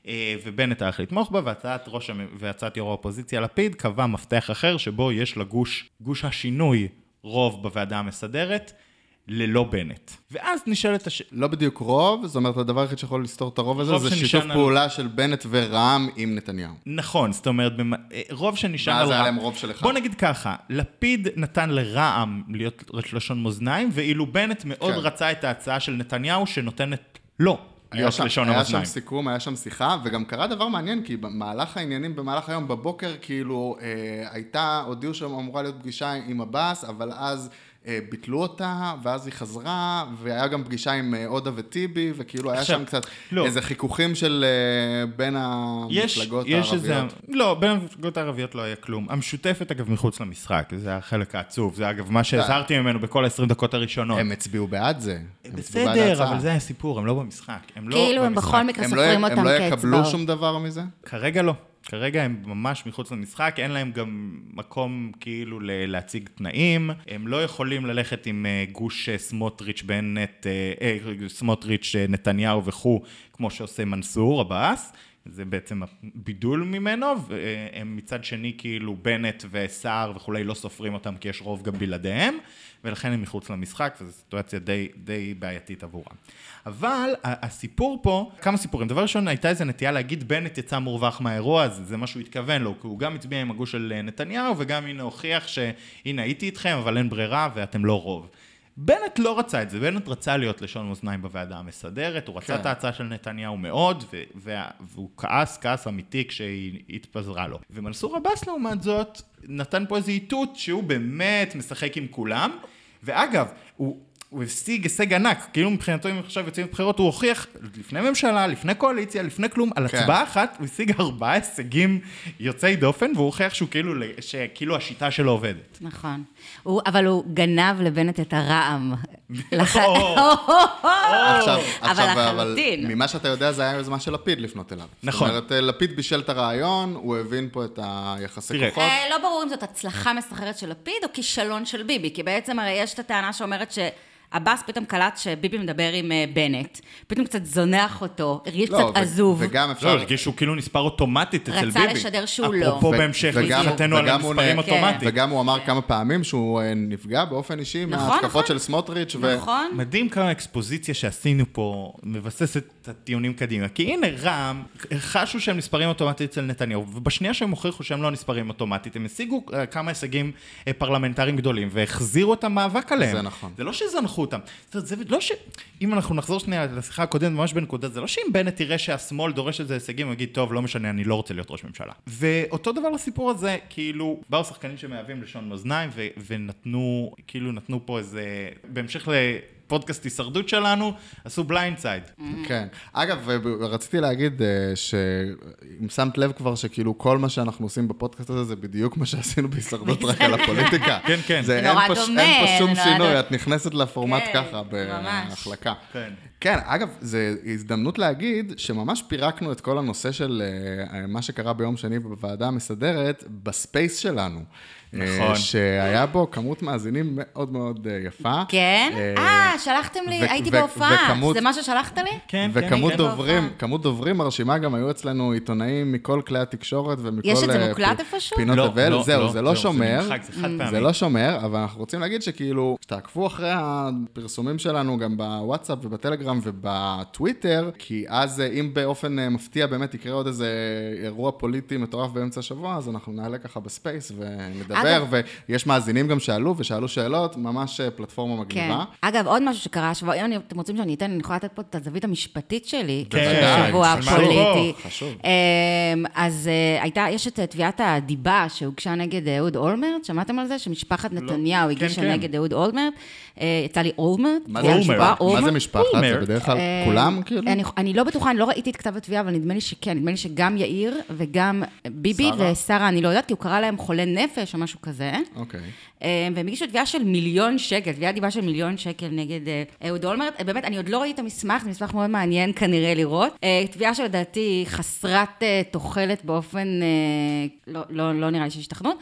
אה, ובנט הלך לתמוך בה, והצעת, ראש. והצעת יו"ר האופוזיציה לפיד קבעה מפתח אחר שבו יש לגוש, גוש השינוי, רוב בוועדה המסדרת. ללא בנט. ואז נשאלת השאלה... לא בדיוק רוב, זאת אומרת, הדבר היחיד שיכול לסתור את הרוב הזה זה שיתוף על- פעולה של בנט ורע"מ עם נתניהו. נכון, זאת אומרת, במ... אה, רוב שנשאר ואז על היה רע"מ. להם רוב של אחד. בוא נגיד ככה, לפיד נתן לרע"מ להיות לשון מאזניים, ואילו בנט מאוד כן. רצה את ההצעה של נתניהו שנותנת לו היה להיות שם, לשון היה המאזניים. שם סיכום, היה שם שיחה, וגם קרה דבר מעניין, כי במהלך העניינים, במהלך היום בבוקר, כאילו, אה, הייתה, הודיעו שאמורה להיות פגישה עם עבאס, אבל אז ביטלו אותה, ואז היא חזרה, והיה גם פגישה עם אה, עודה וטיבי, וכאילו היה עכשיו, שם קצת לא. איזה חיכוכים של אה, בין יש, המפלגות יש איזה... הערביות. לא, בין המפלגות הערביות לא היה כלום. המשותפת, אגב, מחוץ למשחק, זה החלק העצוב. זה אגב מה שהזהרתי ממנו בכל ה-20 דקות הראשונות. הם הצביעו בעד זה. הם בסדר. אבל זה הסיפור, הם לא במשחק. הם לא כאילו הם במשחק. בכל מקרה הם לא, סופרים הם אותם לא יקבלו כאצבעות. שום דבר מזה? כרגע לא. כרגע הם ממש מחוץ למשחק, אין להם גם מקום כאילו להציג תנאים, הם לא יכולים ללכת עם אה, גוש אה, סמוטריץ' בנט, אה, אה, סמוטריץ', נתניהו וכו', כמו שעושה מנסור עבאס. זה בעצם הבידול ממנו, והם מצד שני כאילו בנט וסער וכולי לא סופרים אותם כי יש רוב גם בלעדיהם, ולכן הם מחוץ למשחק, וזו סיטואציה די, די בעייתית עבורם. אבל הסיפור פה, כמה סיפורים. דבר ראשון, הייתה איזו נטייה להגיד בנט יצא מורווח מהאירוע הזה, זה מה שהוא התכוון לו, כי הוא גם הצביע עם הגוש של אה, נתניהו, וגם הנה הוכיח שהנה הייתי איתכם, אבל אין ברירה ואתם לא רוב. בנט לא רצה את זה, בנט רצה להיות לשון מאזניים בוועדה המסדרת, הוא רצה כן. את ההצעה של נתניהו מאוד, ו- וה- והוא כעס, כעס אמיתי כשהיא התפזרה לו. ומנסור עבאס לעומת זאת, נתן פה איזה איתות שהוא באמת משחק עם כולם, ואגב, הוא... הוא השיג הישג ענק, כאילו מבחינתו אם עכשיו יוצאים לבחירות, הוא הוכיח לפני ממשלה, לפני קואליציה, לפני כלום, על כן. הצבעה אחת הוא השיג ארבעה הישגים יוצאי דופן, והוא הוכיח שהוא כאילו, שכאילו השיטה שלו עובדת. נכון. הוא, אבל הוא גנב לבנט את הרעם. עכשיו, אבל. ממה שאתה יודע, זה היה יוזמה של לפיד לפנות אליו. נכון. זאת אומרת, אה, לפיד בישל את הרעיון, הוא הבין פה את היחסי. כוחות. אה, לא ברור אם זאת הצלחה מסחררת של לפיד או כישלון של ביבי, כי בעצם הרי יש את הטענה שאומרת ש... עבאס פתאום קלט שביבי מדבר עם אה, בנט, פתאום קצת זונח אותו, הרגיש לא, קצת ו- עזוב, וגם לא, אפשר... הרגיש שהוא כאילו נספר אוטומטית אצל ביבי. רצה לשדר שהוא לא. אפרופו ו- בהמשך וגם- לשיחתנו על הוא המספרים נ- אוטומטית. וגם הוא אמר כמה פעמים שהוא אה, נפגע באופן אישי נכון, מההתקפות נכון. של סמוטריץ'. ו- נכון? מדהים כמה אקספוזיציה שעשינו פה מבססת את הטיעונים קדימה. כי הנה רע"מ חשו שהם נספרים אוטומטית אצל נתניהו, ובשנייה שהם הוכיחו שהם לא נספרים אוטומטית, הם השיגו אה, כמה הישגים אה, פרלמנטריים גדולים, והחזירו את המאבק עליהם. זה נכון. זה לא שזנחו אותם. זאת אומרת, זה לא ש... אם אנחנו נחזור שנייה לשיחה הקודמת, ממש בנקודה, זה לא שאם בנט יראה שהשמאל דורש איזה הישגים, הוא יגיד, טוב, לא משנה, אני לא רוצה להיות ראש ממשלה. ואותו דבר לסיפור הזה, כאילו, באו שחקנים שמהווים לשון מאזניים, ונתנו, כאילו, נתנו פה איזה... בהמשך לפודקאסט הישרדות שלנו, עשו blind side. כן. אגב, ו- רציתי להגיד אה, שאם שמת לב כבר שכאילו כל מה שאנחנו עושים בפודקאסט הזה זה בדיוק מה שעשינו בהישרדות רק על הפוליטיקה. כן, כן. זה נורא אין פה ש- דומה, אין פה שום נורא שינוי. את נכנסת לפורמט כן, ככה ממש. בהחלקה. כן. כן, אגב, זו הזדמנות להגיד שממש פירקנו את כל הנושא של אה, מה שקרה ביום שני בוועדה המסדרת ב space שלנו. אה, נכון. שהיה בו כמות מאזינים מאוד מאוד אה, יפה. כן? אה, שלחתם לי, הייתי בהופעה. וכמות- זה מה ששלחת לי? כן, וכמות כן. דוברים, בהופעה. כמות דוברים מרשימה, גם היו אצלנו עיתונאים מכל כלי התקשורת ומכל... יש את זה אה, מוקלט איפשהו? פינות לא, אבל, לא, זהו, לא, זה לא זהו, שומר. זה זה חד פעמי. זה לא שומר, אבל אנחנו רוצים להגיד שכאילו, שתעקבו אחרי הפרסומים שלנו גם בוואטסאפ ובטלגרם ובטוויטר, כי אז אה, אם באופן אה, מפתיע באמת יקרה עוד איזה אירוע פוליטי מטורף באמצע השבוע, אז אנחנו נעלה ככה ב space ונדבר, אגב- ויש מאזינים גם שעלו ושאלו שאלות, ממש אה, פלטפורמה כן. מגניבה. אגב, עוד משהו שקרה השבוע, אם אתם רוצים שאני אתן, אני יכולה לתת פה את הזווית המשפטית שלי. כן, של שבוע לא? פוליטי. חשוב. אמ, אז אה, הייתה, יש את אה, תביעת הדיבה שהוגשה נגד אהוד אולמרט, שמעתם על זה? שמשפחת נתניהו הגישה כן. נגד אהוד אולמרט. אה, יצא לי אולמרט. מה זה משפחה? מה זה. משפחת? זה. בדרך כלל אה, כולם כאילו? אני, לא בטוחה, אני לא ראיתי את כתב התביעה, אבל נדמה לי שכן, נדמה לי שגם יאיר וגם ביבי שרה? ושרה, אני לא יודעת, כי הוא קרא להם חולי נפש או משהו כזה. אוקיי. אה, והם הגישו תביעה של מיליון שקל, תביעת דיבה של מיליון שקל נגד אה, אהוד אולמרט. באמת, אני עוד לא ראיתי את המסמך, זה מסמך מאוד מעניין כנראה לראות. תביעה שלדעתי חסרת תוחלת באופן, לא, לא, לא נראה לי שיש תכנות.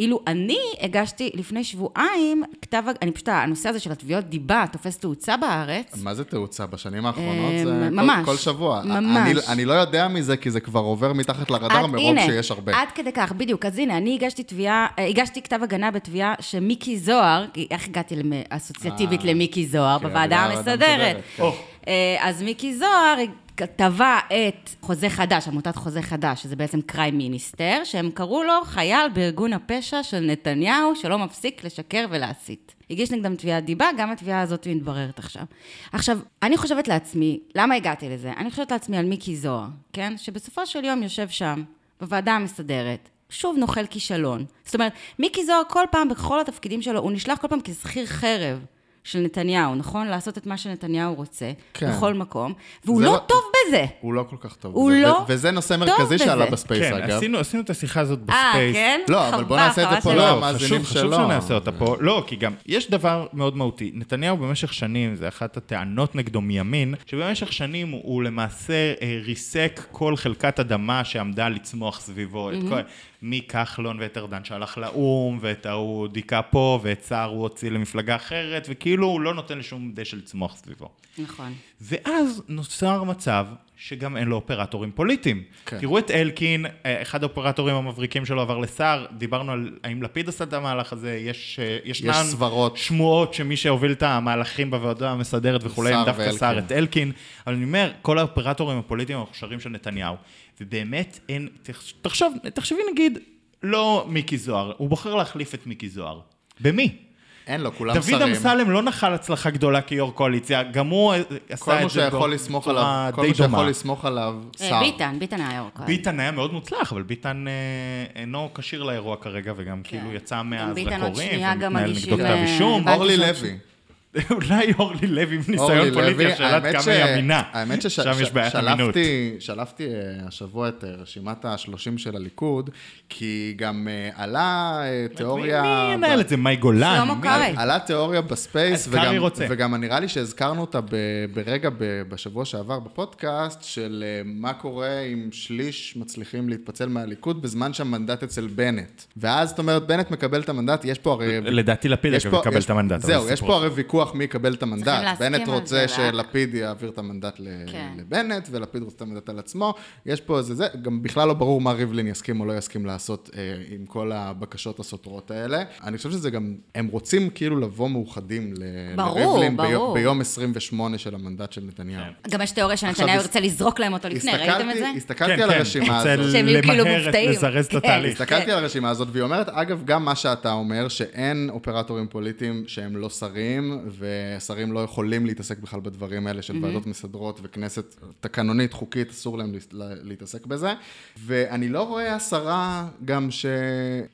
ואילו אני הגשתי לפני שבועיים כתב, אני פשוט, הנושא הזה של התביעות דיבה תופס תאוצה בארץ. מה זה תאוצה? בשנים האחרונות אה, זה כל- ממש, כל שבוע. ממש. אני, אני לא יודע מזה, כי זה כבר עובר מתחת לרדאר מרוב הנה, שיש הרבה. עד כדי כך, בדיוק. אז הנה, אני הגשתי תביעה, אה, הגשתי כתב הגנה בתביעה שמיקי זוהר, איך הגעתי אסוציאטיבית אה, למיקי זוהר כן, בוועדה בוועדה המסדרת. אה, אז מיקי זוהר תבע את חוזה חדש, עמותת חוזה חדש, שזה בעצם קריים מיניסטר, שהם קראו לו חייל בארגון הפשע של נתניהו, שלא מפסיק לשקר ולהסית. הגיש נגדם תביעת דיבה, גם התביעה הזאת מתבררת עכשיו. עכשיו, אני חושבת לעצמי, למה הגעתי לזה? אני חושבת לעצמי על מיקי זוהר, כן? שבסופו של יום יושב שם, בוועדה המסדרת, שוב נוחל כישלון. זאת אומרת, מיקי זוהר כל פעם, בכל התפקידים שלו, הוא נשלח כל פעם כשכיר חרב. של נתניהו, נכון? לעשות את מה שנתניהו רוצה, כן. בכל מקום, והוא לא לא- טוב בזה. הוא לא כל כך טוב. הוא בזה, לא וזה נושא מרכזי שעלה. ב space, כן, אגב. עשינו, עשינו את השיחה הזאת אה, ב space. כן? לא, אבל בוא נעשה את זה פה. לא, לא, המאזינים חשוב, שלו. שנעשה אותה פה. לא, כי גם יש דבר מאוד מהותי. נתניהו במשך שנים, זה אחת הטענות נגדו מימין, שבמשך שנים הוא, למעשה אה, ריסק כל חלקת אדמה שעמדה לצמוח סביבו. את כל, מכחלון ואת ארדן שהלך לאו"ם, ואת ההוא דיכא פה, ואת סער הוא הוציא למפלגה אחרת, וכאילו הוא לא נותן לשום דשא לצמוח סביבו. נכון. ואז נוצר מצב שגם אין לו אופרטורים פוליטיים. כן. תראו את אלקין, אה, אחד האופרטורים המבריקים שלו עבר לסער, דיברנו על האם לפיד עשה את המהלך הזה, יש, אה, ישנן סברות. שמועות שמי שהוביל את המהלכים בוועדה המסדרת וכולי, הם דווקא. סער את אלקין, אבל אני אומר, כל האופרטורים הפוליטיים המוכשרים של נתניהו, ובאמת אין, תחש- תחשוב, תחשבי נגיד, לא מיקי זוהר, הוא בוחר להחליף את מיקי זוהר. במי? אין לו, כולם דוד שרים. אמסלם לא נחל הצלחה גדולה כיו"ר קואליציה, גם הוא אה, עשה את זה שיכול לסמוך עליו, בצורה כל די מה שיכול דומה. לסמוך עליו, אה, שר. ביטן, ביטן היה יו"ר קואליציה. ביטן היה מאוד מוצלח, אבל ביטן אה, אינו כשיר לאירוע כרגע, וגם כאילו יצא מאז ביטן עוד לקוראים, שנייה גם ומתנהל מגישים, נגדו כתב אישום. אורלי לוי. אולי אורלי לוי עם ניסיון פוליטי, האמת כמה ש- היא אמינה. האמת שם יש בעיית אמינות. ששלפתי שלפתי אה, השבוע את אה, רשימת ה-30 של הליכוד, כי גם אה, עלה תיאוריה... מי ינהל את זה? מאי גולן? שלמה קרעי. עלה תיאוריה ב space, וגם, נראה לי שהזכרנו אותה ב, ברגע בשבוע שעבר בפודקאסט, של מה קורה אם שליש מצליחים להתפצל מהליכוד בזמן שהמנדט אצל בנט. ואז, זאת אומרת, בנט מקבל את המנדט, יש פה הרי... לדעתי לפיד יש- את המנדט. זהו, זה יש פה. הרי ויכוח מי יקבל את המנדט. בנט רוצה. שלפיד יעביר את המנדט כן. לבנט, ולפיד רוצה את המנדט על עצמו. יש פה איזה זה, גם בכלל לא ברור מה ריבלין יסכים או לא יסכים לעשות אה, עם כל הבקשות הסותרות האלה. אני חושב שזה גם, הם רוצים כאילו לבוא מאוחדים ל- ברור, לריבלין ביום- ברור. ביום 28 של המנדט של נתניהו. גם יש תיאוריה שנתניהו ירצה לזרוק להם אותו לפני, ראיתם את זה? הסתכלתי- כן, על כן, הרשימה הזאת. שהם יהיו כאילו מופתעים. לזרז את כן. התהליך. הסתכלתי על הרשימה הזאת, והיא אומרת, אגב, גם מה שאתה אומר, שאין אופרטורים פוליטיים שהם לא שרים, ושרים לא יכולים להתעסק בכלל בדברים האלה של ועדות מסדרות וכנסת תקנונית, חוקית, אסור להם להתעסק בזה. ואני לא רואה עשרה גם ש...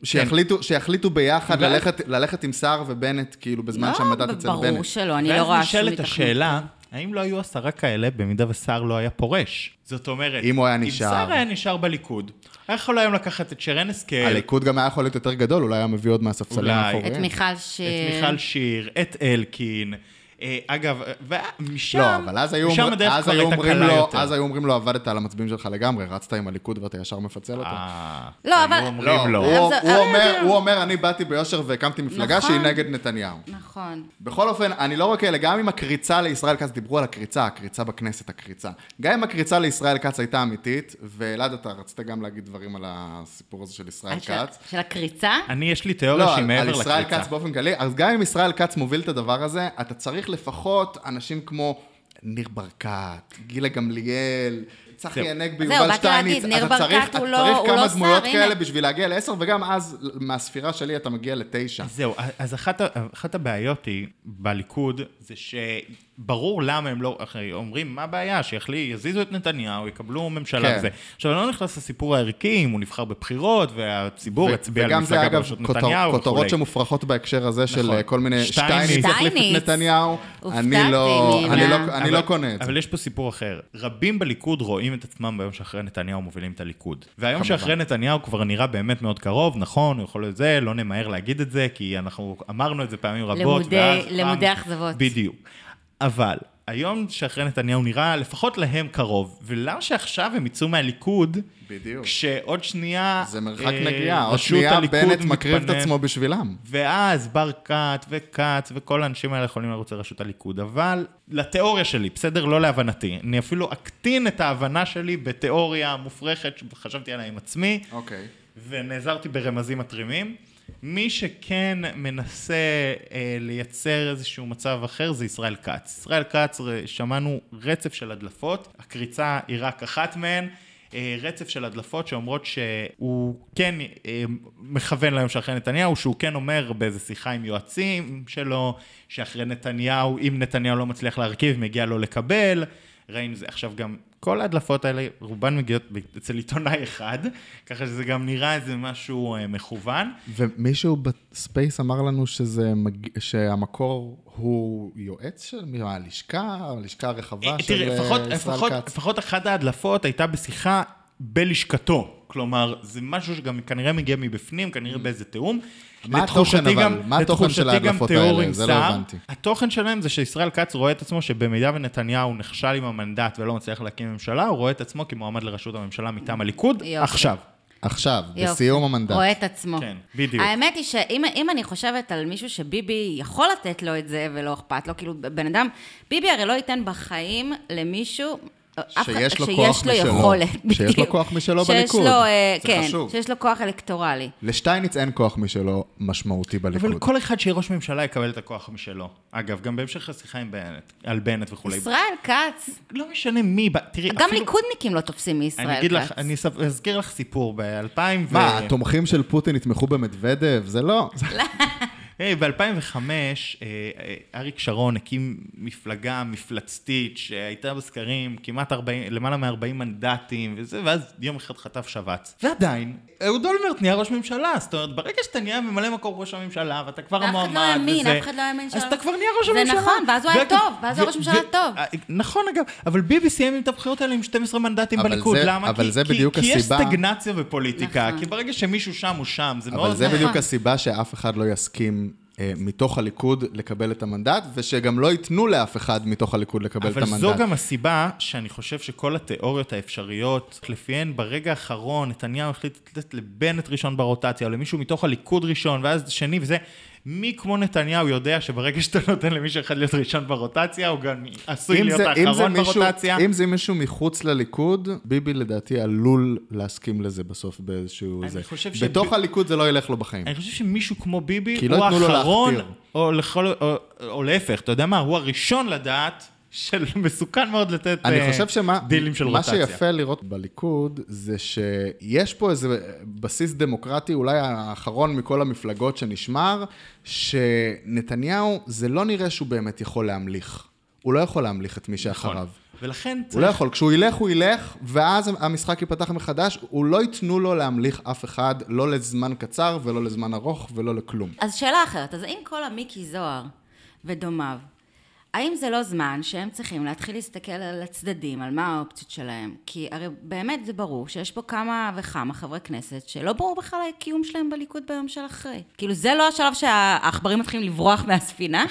שיחליטו, שיחליטו ביחד ללכת, ללכת עם סער ובנט, כאילו, בזמן שהמנדט אצל בנט. ברור שלא, אני לא ואז רואה שום נשאלת התכנות. השאלה, האם לא היו עשרה כאלה במידה וסער לא היה פורש? זאת אומרת, אם הוא היה נשאר. אם סער היה נשאר בליכוד, היה יכול היום לקחת את שרן השכל, הליכוד גם היה יכול להיות יותר גדול, אולי היה מביא עוד מהספסלים אולי. האחוריים. את מיכל ש... את מיכל שיר, את אלקין. אה, אגב, ומשם, לא, אבל אז היו, משם הדרך אז כבר היו הייתה אומרים קלה לו, יותר. אז היו אומרים לו, עבדת על המצביעים שלך לגמרי, רצת עם הליכוד ואתה ישר מפצל אותו. אה, לא, אבל- היו אומרים לו. הוא, אומר, זה- הוא אומר, אני באתי ביושר והקמתי מפלגה נכון. שהיא נגד נתניהו. נכון. בכל אופן, אני לא רואה כאלה, גם אם הקריצה לישראל כץ, דיברו על הקריצה, הקריצה בכנסת, הקריצה. גם אם הקריצה לישראל כץ הייתה אמיתית, ואלעד, אתה רצית גם להגיד דברים על הסיפור הזה של ישראל של- כץ. של הקריצה? אני, יש לי תיאוריה לא, שהיא על, מעבר על ישראל לקריצה. כץ באופן כללי, אז גם אם ישראל כץ מוביל את הדבר הזה, אתה צריך לפחות אנשים כמו ניר ברקת, גילה גמליאל, צחי זהו. הנגבי, זהו, יובל באתי שטייניץ, להגיד, ניר אתה צריך, ברקת הוא אתה לא- צריך הוא כמה לא דמויות שר, כאלה הנה. בשביל להגיע לעשר, וגם אז, מהספירה שלי, אתה מגיע לתשע. זהו, אז אחת, הבעיות היא בליכוד, זה שברור למה הם לא, אחרי, אומרים, מה הבעיה? שיחלי, יזיזו את נתניהו, יקבלו ממשלה כן. וזה. עכשיו, אני לא נכנס לסיפור הערכי, אם הוא נבחר בבחירות, והציבור יצביע על וגם זה מפלגה אגב בראשות כותר- נתניהו כותרות וכולי. שמופרכות בהקשר הזה של נכון. אה, כל מיני, שטייניץ. שטייניץ יחליף את. נתניהו, הופתעתי אני לא, אני לא- ה- אני לא אבל- קונה את זה. אבל יש פה סיפור אחר. רבים בליכוד רואים את עצמם ביום שאחרי נתניהו מובילים את הליכוד. והיום כמובן. שאחרי נתניהו כבר נראה באמת מאוד קרוב, נכון, יכול להיות זה, לא נמהר להגיד את זה, כי אנחנו אמרנו את זה פעמים רבות. למודי- ואז למודי פעם- אכזבות. בדיוק. אבל היום שאחרי נתניהו נראה לפחות להם קרוב, ולמה שעכשיו הם יצאו מהליכוד, בדיוק. כשעוד שנייה... זה מרחק אה, נגיעה, עוד שנייה בנט מקריב את. עצמו בשבילם. ואז ברקת וכץ וכל האנשים האלה יכולים לרוץ לראשות הליכוד, אבל לתיאוריה שלי, בסדר? לא להבנתי. אני אפילו אקטין את ההבנה שלי בתיאוריה מופרכת שחשבתי עליה עם עצמי, אוקיי. ונעזרתי ברמזים מתרימים. מי שכן מנסה אה, לייצר איזשהו מצב אחר זה ישראל כץ. ישראל כץ, שמענו רצף של הדלפות, הקריצה היא רק אחת מהן. אה, רצף של הדלפות שאומרות שהוא כן אה, מכוון ליום שאחרי נתניהו, שהוא כן אומר באיזה שיחה עם יועצים שלו, שאחרי נתניהו, אם נתניהו לא מצליח להרכיב, מגיע לו לקבל. ראינו זה עכשיו גם כל ההדלפות האלה, רובן מגיעות אצל עיתונאי אחד, ככה שזה גם נראה איזה משהו אה, מכוון. ומישהו ב space אמר לנו שזה מג... שהמקור הוא יועץ של מי? הלשכה? הלשכה הרחבה אה, של תראה, אה, לפחות, ישראל לפחות, כץ? לפחות אחת ההדלפות הייתה בשיחה בלשכתו. כלומר, זה משהו שגם כנראה מגיע מבפנים, כנראה באיזה תיאום. מה התוכן אבל? גם- מה התוכן של ההדלפות האלה? זה לא. הבנתי. התוכן שלהם זה שישראל כץ רואה את עצמו שבמידה ונתניהו נכשל עם המנדט ולא מצליח להקים ממשלה, הוא רואה את עצמו כמועמד לראשות הממשלה מטעם הליכוד, יופי. עכשיו. עכשיו, יופי. בסיום המנדט. רואה את עצמו. כן, בדיוק. האמת היא שאם אם אני חושבת על מישהו שביבי יכול לתת לו את זה ולא אכפת לו, כאילו, בן אדם, ביבי הרי לא ייתן בחיים למישהו... אחד- שיש לו שיש כוח לו משלו. יכולת, שיש לו בדיוק. כוח משלו שיש בליכוד. לו, אה, זה כן, חשוב. שיש לו כוח אלקטורלי. לשטייניץ אין כוח משלו משמעותי בליכוד. אבל כל אחד שיהיה ראש ממשלה יקבל את הכוח משלו. אגב, גם בהמשך השיחה עם בנט, על בנט וכולי. ישראל כץ, לא משנה מי, תראי, גם אפילו... ליכודניקים לא תופסים מישראל אני אגיד לך, כץ. אני אזכיר לך סיפור, ב-2000 ו... מה, התומכים של פוטין יתמכו במדוודב? זה לא. ב-2005 אריק שרון הקים מפלגה מפלצתית שהייתה בסקרים כמעט 40, למעלה מ-40 מנדטים וזה, ואז יום אחד חטף שבץ. ועדיין, אהוד אולמרט נהיה ראש ממשלה, זאת אומרת, ברגע שאתה נהיה ממלא מקום ראש הממשלה ואתה כבר ואף אחד המועמד לא האמין, וזה, אף אחד לא האמין אז שם. אתה כבר נהיה ראש זה הממשלה. נכון, ואז הוא היה טוב, ואז הוא היה ראש ממשלה טוב. אה, נכון אגב, אבל ביבי סיים עם את הבחירות האלה עם 12 מנדטים בליכוד, זה- למה? אבל כי- זה כי- בדיוק כי יש סטגנציה בפוליטיקה, נכון. כי ברגע שמישהו שם הוא שם, זה מאוד... אבל זה נכון. בדיוק הסיבה שאף אחד לא יסכים אה, מתוך הליכוד לקבל את המנדט, ושגם לא ייתנו לאף אחד מתוך הליכוד לקבל את אבל המנדט. זו גם הסיבה שאני חושב שכל התיאוריות האפשריות, לפיהן ברגע האחרון נתניהו החליט לתת לבנט ראשון ברוטציה, או למישהו מתוך הליכוד ראשון, ואז שני וזה, מי כמו נתניהו יודע שברגע שאתה נותן למישהו אחד להיות ראשון ברוטציה, הוא גם עשוי להיות זה- אם זה האחרון מישהו- ברוטציה. אם זה מישהו מחוץ לליכוד, ביבי לדעתי עלול להסכים לזה בסוף באיזשהו אני זה. חושב ש- בתוך הליכוד זה לא ילך לו בחיים. אני חושב שמישהו כמו ביבי לא הוא לו האחרון. או, לכל, או, או להפך, אתה יודע מה, הוא הראשון לדעת של מסוכן מאוד לתת אני אה, חושב שמה דילים של מה רוטציה. שיפה לראות בליכוד, זה שיש פה איזה בסיס דמוקרטי, אולי האחרון מכל המפלגות שנשמר, שנתניהו, זה לא נראה שהוא באמת יכול להמליך. הוא לא יכול להמליך את מי שאחריו. נכון. ולכן הוא לא יכול, כשהוא ילך, הוא ילך, ואז המשחק ייפתח מחדש, הוא לא ייתנו לו להמליך אף אחד, לא לזמן קצר ולא לזמן ארוך ולא לכלום. אז שאלה אחרת, אז האם כל המיקי זוהר ודומיו, האם זה לא זמן שהם צריכים להתחיל להסתכל על הצדדים, על מה האופציות שלהם? כי הרי באמת זה ברור שיש פה כמה וכמה חברי כנסת שלא ברור בכלל הקיום שלהם בליכוד ביום של אחרי. כאילו זה לא השלב שהעכברים מתחילים לברוח מהספינה?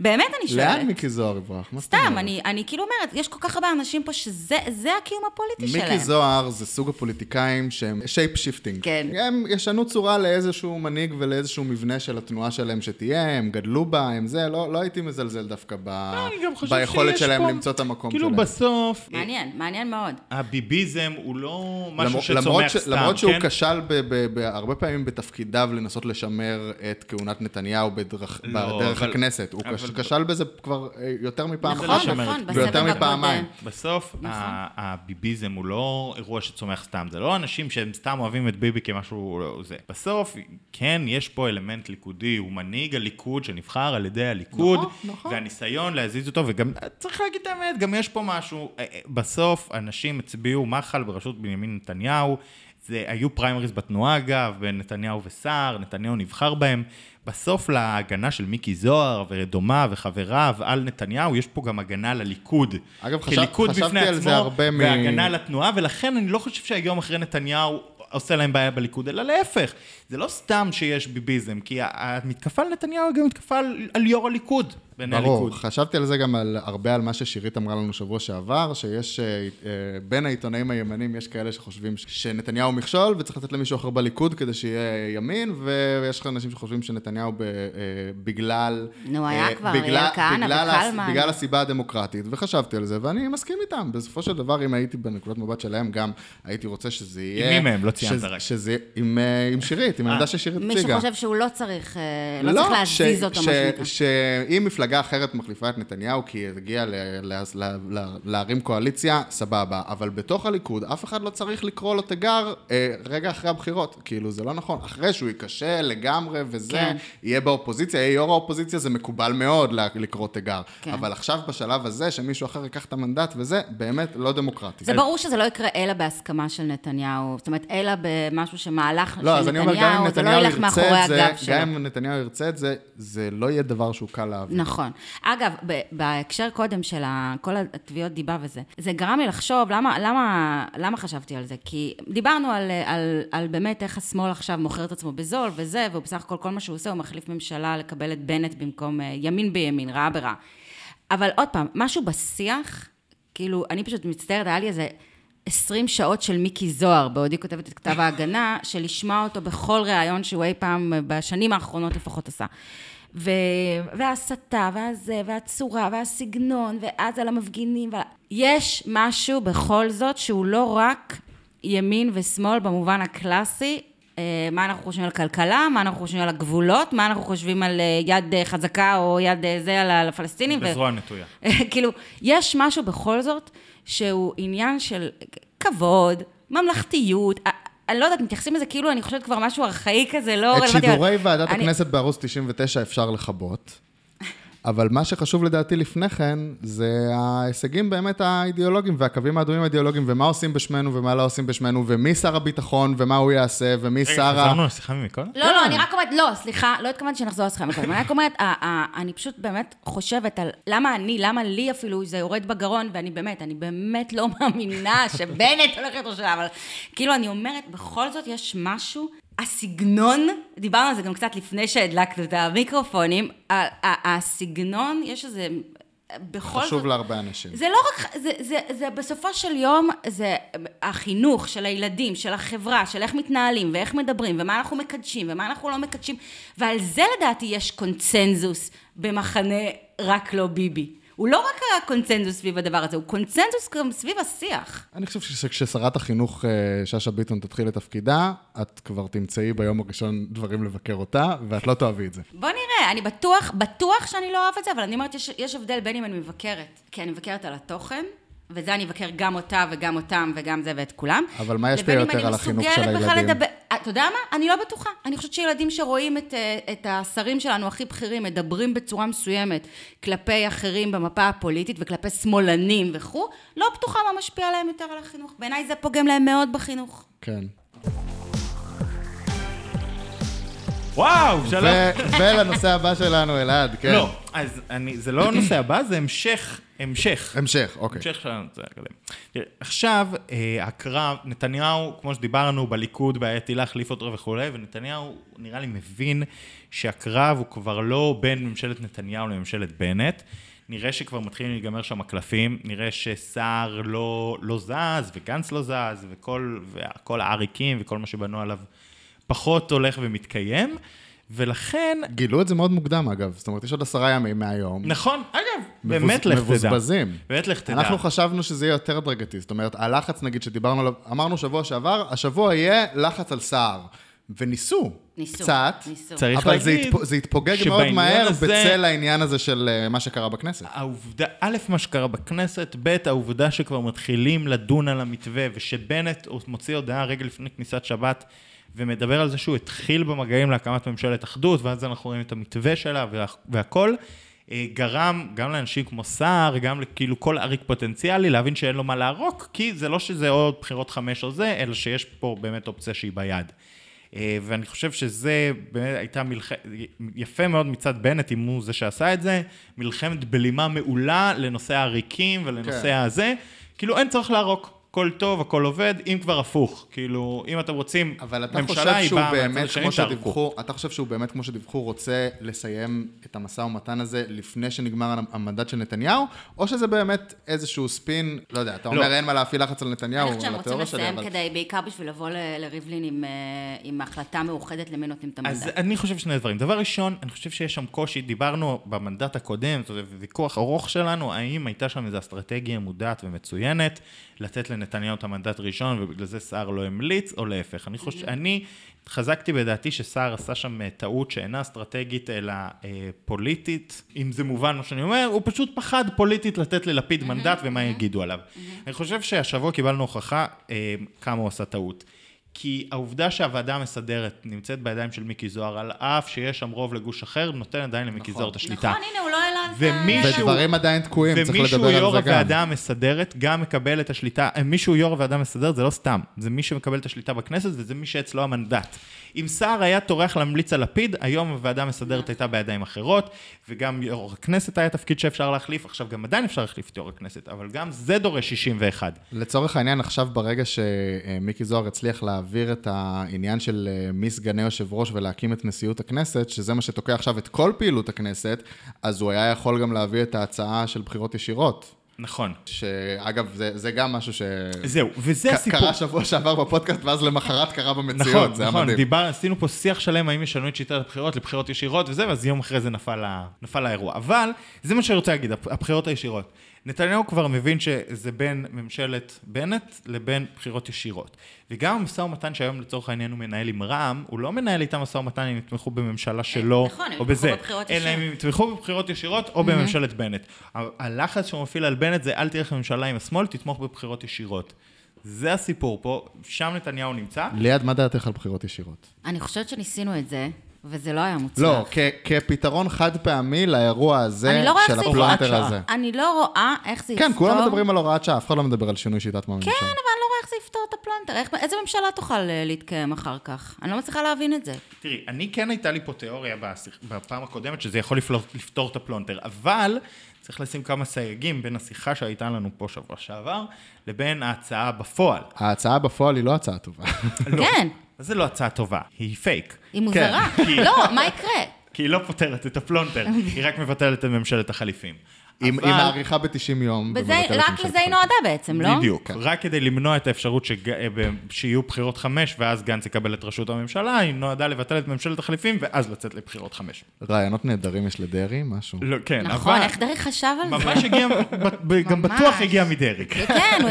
באמת אני שואלת. לאן מיקי זוהר יברח? מה זאת סתם? אני, אני כאילו אומרת, יש כל כך הרבה אנשים פה שזה זה הקיום הפוליטי שלהם. מיקי זוהר זה סוג הפוליטיקאים שהם shape shifting. כן. הם ישנו צורה לאיזשהו מנהיג ולאיזשהו מבנה של התנועה שלהם שתהיה, הם גדלו בה, הם זה, לא, לא הייתי מזלזל דווקא ב... אני גם חושב ביכולת שלהם פה- למצוא את המקום כאילו שלהם. בסוף, מעניין, מעניין מאוד. הביביזם הוא לא משהו שצומח למרות ש- סתם, למרות שהוא כן? כשל ב- ב- ב- הרבה פעמים בתפקידיו לנסות לשמר את כהונת נתניהו בדרך, לא, בדרך אבל- הכנסת. הוא אבל- כש- כשל בזה כבר אה, יותר מפעם נכון, אחת. נכון, בסבב ויותר. מפעמיים. בסוף, נכון. הביביזם הוא לא אירוע שצומח סתם, זה לא אנשים שהם סתם אוהבים את ביבי כמשהו לא- זה. בסוף, כן, יש פה אלמנט ליכודי, הוא מנהיג הליכוד שנבחר על ידי הליכוד, נכון, נכון. והניסיון להזיז אותו, וגם, צריך להגיד את האמת, גם יש פה משהו, אה, אה, בסוף אנשים הצביעו מחל בראשות בנימין נתניהו, זה היו פריימריז בתנועה אגב, בין נתניהו וסער, נתניהו נבחר בהם. בסוף להגנה של מיקי זוהר ודומיו וחבריו על נתניהו, יש פה גם הגנה לליכוד. אגב, חשב- חשבתי על עצמו, זה הרבה מ- והגנה לתנועה, ולכן אני לא חושב שהיום אחרי נתניהו עושה להם בעיה בליכוד, אלא להפך. זה לא סתם שיש ביביזם, כי המתקפה על נתניהו היא גם מתקפה על, על יו"ר הליכוד, בעיני ברור, הליכוד. חשבתי על זה גם על, הרבה על מה ששירית אמרה לנו שבוע שעבר, שיש אה, אה, בין העיתונאים הימנים, יש כאלה שחושבים שנתניהו מכשול וצריך לתת למישהו אחר בליכוד כדי שיהיה ימין, ויש לך אנשים שחושבים שנתניהו ב, אה, בגלל... נו, היה אה, כבר בגלל- אריאל כהנא בגלל הס- וקלמן. בגלל הסיבה הדמוקרטית, וחשבתי על זה, ואני מסכים איתם. בסופו של דבר, אם הייתי בנקודת מבט שלהם, גם הייתי רוצה שזה יהיה... מי מהם? לא ציינת שזה- רק. שזה עם, אה, עם שירית, עם העמדה ששירית הציגה. מישהו חושב שהוא לא צריך, אה, לא צריך להזיז ש- אותו, ש- מה שנקרא. שאם מפלגה מפלגה אחרת מחליפה את נתניהו כי היא הגיעה להרים קואליציה, סבבה. אבל בתוך הליכוד, אף אחד לא צריך לקרוא לו תיגר אה, רגע אחרי הבחירות. כאילו, זה לא נכון. אחרי שהוא ייכשל לגמרי וזה, כן. יהיה באופוזיציה, יהיה יו"ר האופוזיציה, זה מקובל מאוד לקרוא תיגר. כן. אבל עכשיו, בשלב הזה, שמישהו אחר ייקח את המנדט וזה, באמת לא דמוקרטי. זה ברור שזה לא יקרה אלא בהסכמה של נתניהו, זאת אומרת, אלא במשהו שמהלך לא, של אני אומר, נתניהו, זה לא נתניהו ילך מאחורי הגב שלו. גם אם נתניהו ירצה את זה, זה לא יהיה דבר שהוא קל להעביר. נכון. אגב, ב- בהקשר קודם של כל התביעות דיבה וזה, זה גרם לי לחשוב, למה, למה, למה חשבתי על זה? כי דיברנו על, על, על באמת איך השמאל עכשיו מוכר את עצמו בזול וזה, והוא בסך הכל, כל מה שהוא עושה, הוא מחליף ממשלה לקבל את בנט במקום אה, ימין בימין, רעה ברע. אבל עוד פעם, משהו בשיח, כאילו, אני פשוט מצטערת, היה לי איזה 20 שעות של מיקי זוהר, בעודי כותבת את כתב ההגנה, של לשמוע אותו בכל ראיון שהוא אי פעם, בשנים האחרונות לפחות עשה. ו... וההסתה, והזה, והצורה, והסגנון, ואז על המפגינים, ועל... יש משהו בכל זאת שהוא לא רק ימין ושמאל במובן הקלאסי, אה, מה אנחנו חושבים על כלכלה, מה אנחנו חושבים על הגבולות, מה אנחנו חושבים על אה, יד אה, חזקה או יד זה על הפלסטינים. ו- בזרוע נטויה. כאילו, יש משהו בכל זאת שהוא עניין של כבוד, ממלכתיות. אני לא יודעת, מתייחסים לזה כאילו, אני חושבת כבר משהו ארכאי כזה, לא את רלוונטי. שידורי אבל- ועדת הכנסת בערוץ 99 אפשר לכבות, אבל מה שחשוב לדעתי לפני כן, זה ההישגים באמת האידיאולוגיים והקווים האדומים האידיאולוגיים, ומה עושים בשמנו ומה לא עושים בשמנו, ומי שר הביטחון ומה הוא יעשה, ומי רגע, שר ה... חזרנו לשיחה ממקודם? לא, לא, אני רק אומרת, לא, סליחה, לא התכוונתי שנחזור לשיחה מקודם. אני רק אומרת, אני פשוט באמת חושבת על למה אני, למה לי אפילו זה יורד בגרון, ואני באמת, אני באמת לא מאמינה שבנט הולך להיות ראש אבל כאילו, אני אומרת, בכל זאת יש משהו, הסגנון, דיברנו על זה גם קצת לפני שהדלקנו את המיקרופונים, הסגנון, יש איזה... בכל זאת... חשוב להרבה אנשים. זה לא רק, זה, זה, זה בסופו של יום, זה החינוך של הילדים, של החברה, של איך מתנהלים ואיך מדברים ומה אנחנו מקדשים ומה אנחנו לא מקדשים, ועל זה לדעתי יש קונצנזוס במחנה רק לא ביבי. הוא לא רק היה קונצנזוס סביב הדבר הזה, הוא קונצנזוס גם סביב השיח. אני חושב שכששרת החינוך אה, שאשא ביטון תתחיל את תפקידה, את כבר תמצאי ביום הראשון דברים לבקר אותה, ואת לא תאהבי את זה. בוא נראה, אני בטוח, בטוח שאני לא אוהב את זה, אבל אני אומרת, יש, יש הבדל בין אם אני מבקרת, כי אני מבקרת על התוכן, וזה אני אבקר גם אותה וגם אותם וגם זה ואת כולם. אבל מה ישפיע לבין אם יותר אני על החינוך של מסוגלת בכלל הילדים? לדבר- אה, אתה יודע מה? אני לא בטוחה. אני חושבת שילדים שרואים את, אה, את השרים שלנו הכי בכירים מדברים בצורה מסוימת כלפי אחרים במפה הפוליטית וכלפי שמאלנים וכו', לא בטוחה מה משפיע עליהם יותר על החינוך. בעיניי זה פוגם להם מאוד בחינוך. כן. וואו, שלום. ולנושא הבא שלנו, אלעד, כן. לא, אז אני, זה לא הנושא הבא, זה המשך, המשך. המשך, אוקיי. המשך של הנושא הקודם. עכשיו, אה, הקרב, נתניהו, כמו שדיברנו, בליכוד בעייתי להחליף אותו וכולי, ונתניהו, נראה לי, מבין שהקרב הוא כבר לא בין ממשלת נתניהו לממשלת בנט. נראה שכבר מתחילים להיגמר שם הקלפים, נראה שסער לא, לא זז, וגנץ לא זז, וכל, וכל העריקים וכל מה שבנו עליו פחות הולך ומתקיים, ולכן גילו את זה מאוד מוקדם, אגב. זאת אומרת, יש עוד עשרה ימים מהיום. נכון, אגב, מבוז- באמת לך תדע. מבוזבזים. באמת לך תדע. אנחנו חשבנו שזה יהיה יותר הדרגתי. זאת אומרת, הלחץ, נגיד, שדיברנו עליו, אמרנו שבוע שעבר, השבוע יהיה לחץ על סער. וניסו. ניסו. קצת. ניסו. צריך אבל זה, להגיד התפ... זה התפוגג מאוד מהר הזה- בצל העניין הזה של אה, מה שקרה בכנסת. העובדה, א', מה שקרה בכנסת, ב', העובדה שכבר מתחילים לדון על המתווה, ושבנט מוציא הודעה רגע לפני כניסת שבת, ומדבר על זה שהוא התחיל במגעים להקמת ממשלת אחדות, ואז אנחנו רואים את המתווה שלה וה, והכל, אה, גרם גם לאנשים כמו סער, גם לכאילו כל עריק פוטנציאלי, להבין שאין לו מה לערוק, כי זה לא שזה עוד בחירות חמש או זה, אלא שיש פה באמת אופציה שהיא ביד. אה, ואני חושב שזה באמת הייתה מלחמת, יפה מאוד מצד בנט, אם הוא זה שעשה את זה, מלחמת בלימה מעולה לנושא העריקים ולנושא כן. הזה. כאילו אין צורך לערוק, הכל טוב, הכל עובד, אם כבר הפוך. כאילו, אם אתם רוצים, אבל אתה חושב שהוא באמת, כמו. שדיווחו, אתה חושב שהוא באמת, כמו שדיווחו, רוצה לסיים את המשא ומתן הזה לפני שנגמר המנדט של נתניהו, או שזה באמת איזשהו ספין, לא יודע, אתה לא. אומר אין מה להפעיל לחץ על נתניהו, אני חושבת שהם על רוצים התיאוריה שלי, לסיים אבל... כדי, בעיקר בשביל לבוא ל- לריבלין עם, אה, עם החלטה מאוחדת למי נותנים את המנדט. אז אני חושב שני דברים. דבר ראשון, אני חושב שיש שם קושי, דיברנו במנדט הקודם, זה ויכוח ארוך שלנו, האם הייתה שם איזו אסטרטגיה מודעת ומצוינת, לתת לנתניהו את המנדט הראשון, ובגלל זה סער לא המליץ, או להפך. אני חושב, אני חזקתי בדעתי שסער עשה שם אה, טעות שאינה אסטרטגית, אלא אה, פוליטית. אם זה מובן מה שאני אומר, הוא פשוט פחד פוליטית לתת ללפיד מנדט ומה יגידו עליו. אני חושב שהשבוע קיבלנו הוכחה אה, כמה הוא עשה טעות. כי העובדה שהוועדה המסדרת נמצאת בידיים של מיקי זוהר, על אף שיש שם רוב לגוש אחר, נותן עדיין למיקי זוהר את השליטה. נכון, הנה, הוא לא העלה. ומישהו- ודברים עדיין תקועים, צריך ומישהו לדבר על יו"ר זה גם. הוועדה המסדרת גם מקבל את השליטה, אה, מישהו יו"ר הוועדה המסדרת זה לא סתם, זה מי שמקבל את השליטה בכנסת וזה מי שאצלו המנדט. אם סער היה טורח להמליץ על לפיד, היום הוועדה המסדרת הייתה בידיים אחרות, וגם יו"ר הכנסת היה תפקיד שאפשר להחליף, עכשיו גם עדיין אפשר להחליף את יו"ר הכנסת, אבל גם זה דורש 61. לצורך העניין, עכשיו ברגע שמיקי זוהר הצליח להעביר את העניין של אה, מי סגני יושב ראש ולהקים את נשיאות הכנסת, שזה מה שתוקע עכשיו את כל פעילות הכנסת, אז הוא היה יכול גם להביא את ההצעה של בחירות ישירות. נכון. שאגב, זה, זה גם משהו ש... זהו, וזה הסיפור. קרה שבוע שעבר בפודקאסט, ואז למחרת קרה במציאות, נכון, זה היה נכון, מדהים. דיבר, עשינו פה שיח שלם האם ישנו את שיטת הבחירות לבחירות ישירות וזה, ואז יום אחרי זה נפל, ה, נפל האירוע. אבל, זה מה שאני רוצה להגיד, הב- הבחירות הישירות. נתניהו כבר מבין שזה בין ממשלת בנט לבין בחירות ישירות. וגם המשא ומתן שהיום לצורך העניין הוא מנהל עם רע"מ, הוא לא מנהל איתם משא ומתן אם יתמכו בממשלה שלו, נכון, הם או יתמכו בזה, אלא. אם יתמכו בבחירות ישירות או בממשלת בנט. הלחץ שהוא מפעיל על בנט זה אל תלך לממשלה עם השמאל, תתמוך בבחירות ישירות. זה הסיפור פה, שם נתניהו נמצא. ליעד, מה דעתך על בחירות ישירות? אני חושבת שניסינו את זה, וזה לא היה מוצלח. לא, כ- כפתרון חד פעמי לאירוע הזה לא של הפלונטר. הזה. אני לא רואה איך זה יפתור. כן, כולם מדברים על הוראת שעה, אף אחד לא מדבר על שינוי שיטת ממשל. כן, אבל אני לא רואה איך זה יפתור את הפלונטר. איך, איזה ממשלה תוכל אה, להתקיים אחר כך? אני לא מצליחה להבין את זה. תראי, אני כן הייתה לי פה תיאוריה בפעם הקודמת שזה יכול לפלוט, לפתור את הפלונטר, אבל צריך לשים כמה סייגים בין השיחה שהייתה לנו פה שבוע שעבר לבין ההצעה בפועל. ההצעה בפועל היא לא הצעה טובה. כן, אז זה לא הצעה טובה, היא פייק. היא מוזרה. כי- לא, מה יקרה? כי היא לא פותרת את הפלונטר, היא רק מבטלת את ממשלת החליפים. היא אבל- מאריכה ב-90 יום. רק לזה היא. נועדה בעצם, לא? בדיוק, כן. רק כדי למנוע את האפשרות שג... אה, שיהיו בחירות חמש ואז גנץ יקבל את ראשות הממשלה, היא נועדה לבטל את ממשלת החליפים ואז לצאת לבחירות חמש. רעיונות נהדרים יש לדרעי, משהו. לא, כן, נכון, אבל איך דרעי חשב על זה? ממש הגיע, גם. בטוח הגיע מדרעי. כן, הוא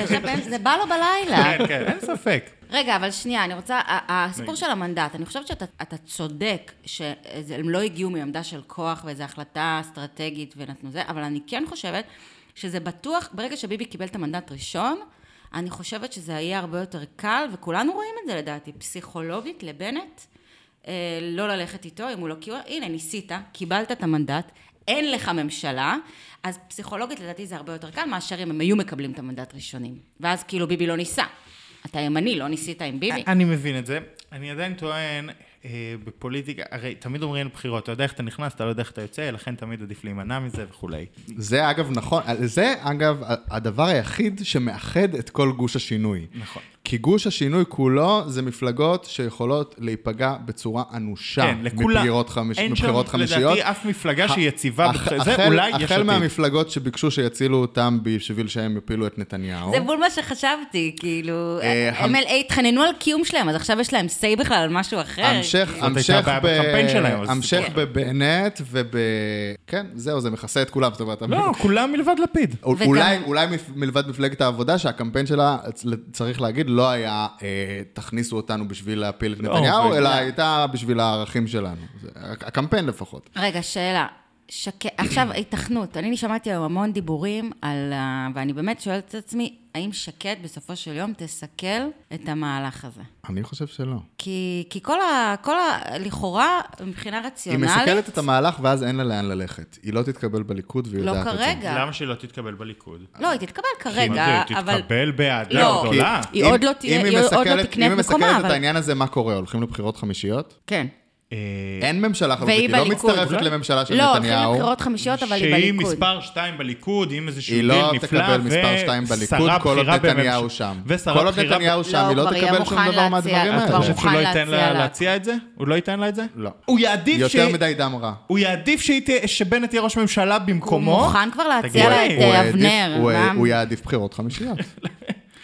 זה בא לו בלילה. כן, כן, אין ספק. רגע, אבל שנייה, אני רוצה, הסיפור של המנדט, אני חושבת שאתה אתה צודק שהם לא הגיעו מעמדה של כוח ואיזו החלטה אסטרטגית ונתנו זה, אבל אני כן חושבת שזה בטוח, ברגע שביבי קיבל את המנדט ראשון, אני חושבת שזה יהיה הרבה יותר קל, וכולנו רואים את זה לדעתי, פסיכולוגית לבנט, אה, לא ללכת איתו, אם הוא לא... הוא- הנה, ניסית, קיבלת את המנדט, אין לך ממשלה, אז פסיכולוגית לדעתי זה הרבה יותר קל מאשר אם הם היו מקבלים את המנדט ראשונים. ואז כאילו ביבי לא ניסה. אתה ימני, לא ניסית עם ביבי? אני מבין את זה. אני עדיין טוען, אה, בפוליטיקה, הרי תמיד אומרים בחירות, אתה יודע איך אתה נכנס, אתה לא יודע איך אתה יוצא, לכן תמיד עדיף להימנע מזה וכולי. זה אגב נכון, זה אגב הדבר היחיד שמאחד את כל גוש השינוי. נכון. כי גוש השינוי כולו זה מפלגות שיכולות להיפגע בצורה אנושה כן, לכולם. מבחירות, חמיש, אין מבחירות שם, חמישיות. לדעתי, אף מפלגה שהיא יציבה, בבח- זה החל- אולי יש החל עתיד. מהמפלגות שביקשו שיצילו אותם בשביל שהם יפילו את נתניהו. זה בול מה שחשבתי, כאילו, אה, המ- MLA התחננו על קיום שלהם, אז עכשיו יש להם say בכלל על משהו אחר. המשך, המשך, ב... שלהם, המשך כן. בבנט וב... כן, זהו, זה מכסה את כולם, זאת אומרת... לא, כולם מלבד לפיד. אולי, מלבד מפלגת העבודה, שהקמפיין שלה, צריך להגיד, לא היה אה, תכניסו אותנו בשביל להפיל את לא, נתניהו, אלא הייתה בשביל הערכים שלנו. זה, הקמפיין לפחות. רגע, שאלה. שק... עכשיו, התכנות. אני שמעתי היום המון דיבורים על... ה- ואני באמת שואלת את עצמי, האם שקד בסופו של יום תסכל את המהלך הזה? אני חושב שלא. כי, כי כל ה... כל ה... לכאורה, מבחינה היא רציונלית... מסכלת את המהלך ואז אין לה לאן ללכת. היא לא תתקבל בליכוד והיא לא יודעת את זה. כרגע. למה שהיא לא תתקבל בליכוד? לא, היא תתקבל כרגע, זה, אבל... תתקבל באהדה לא, גדולה. היא לא אם היא עוד לא תקנה את אם היא מקומה, מסכלת את אבל- העניין הזה, מה קורה? הולכים לבחירות חמישיות? כן. אה, אין ממשלה חלופית, היא לא. מצטרפת? לממשלה של לא, הולכים נתניהו. לבחירות חמישיות, אבל היא שהיא בליכוד. מספר 2 בליכוד, עם איזשהו היא דיל לא נפלא, תקבל מספר 2 בליכוד, ושרה כל עוד בכירה נתניהו שם. כל עוד בכירה נתניהו ב- שם, לא, היא לא הוא תקבל שום דבר להציע- מהדברים כבר אתה האלה. חושב שהוא לא ייתן לה לה. להציע את זה? הוא לא ייתן לה את זה? לא. הוא יעדיף ש... יותר מדי דם רע. הוא יעדיף שהיא שבנט יהיה ראש ממשלה הוא במקומו. מוכן כבר להציע לה את הוא אה, אבנר. הוא-. הוא יעדיף בחירות חמישיות.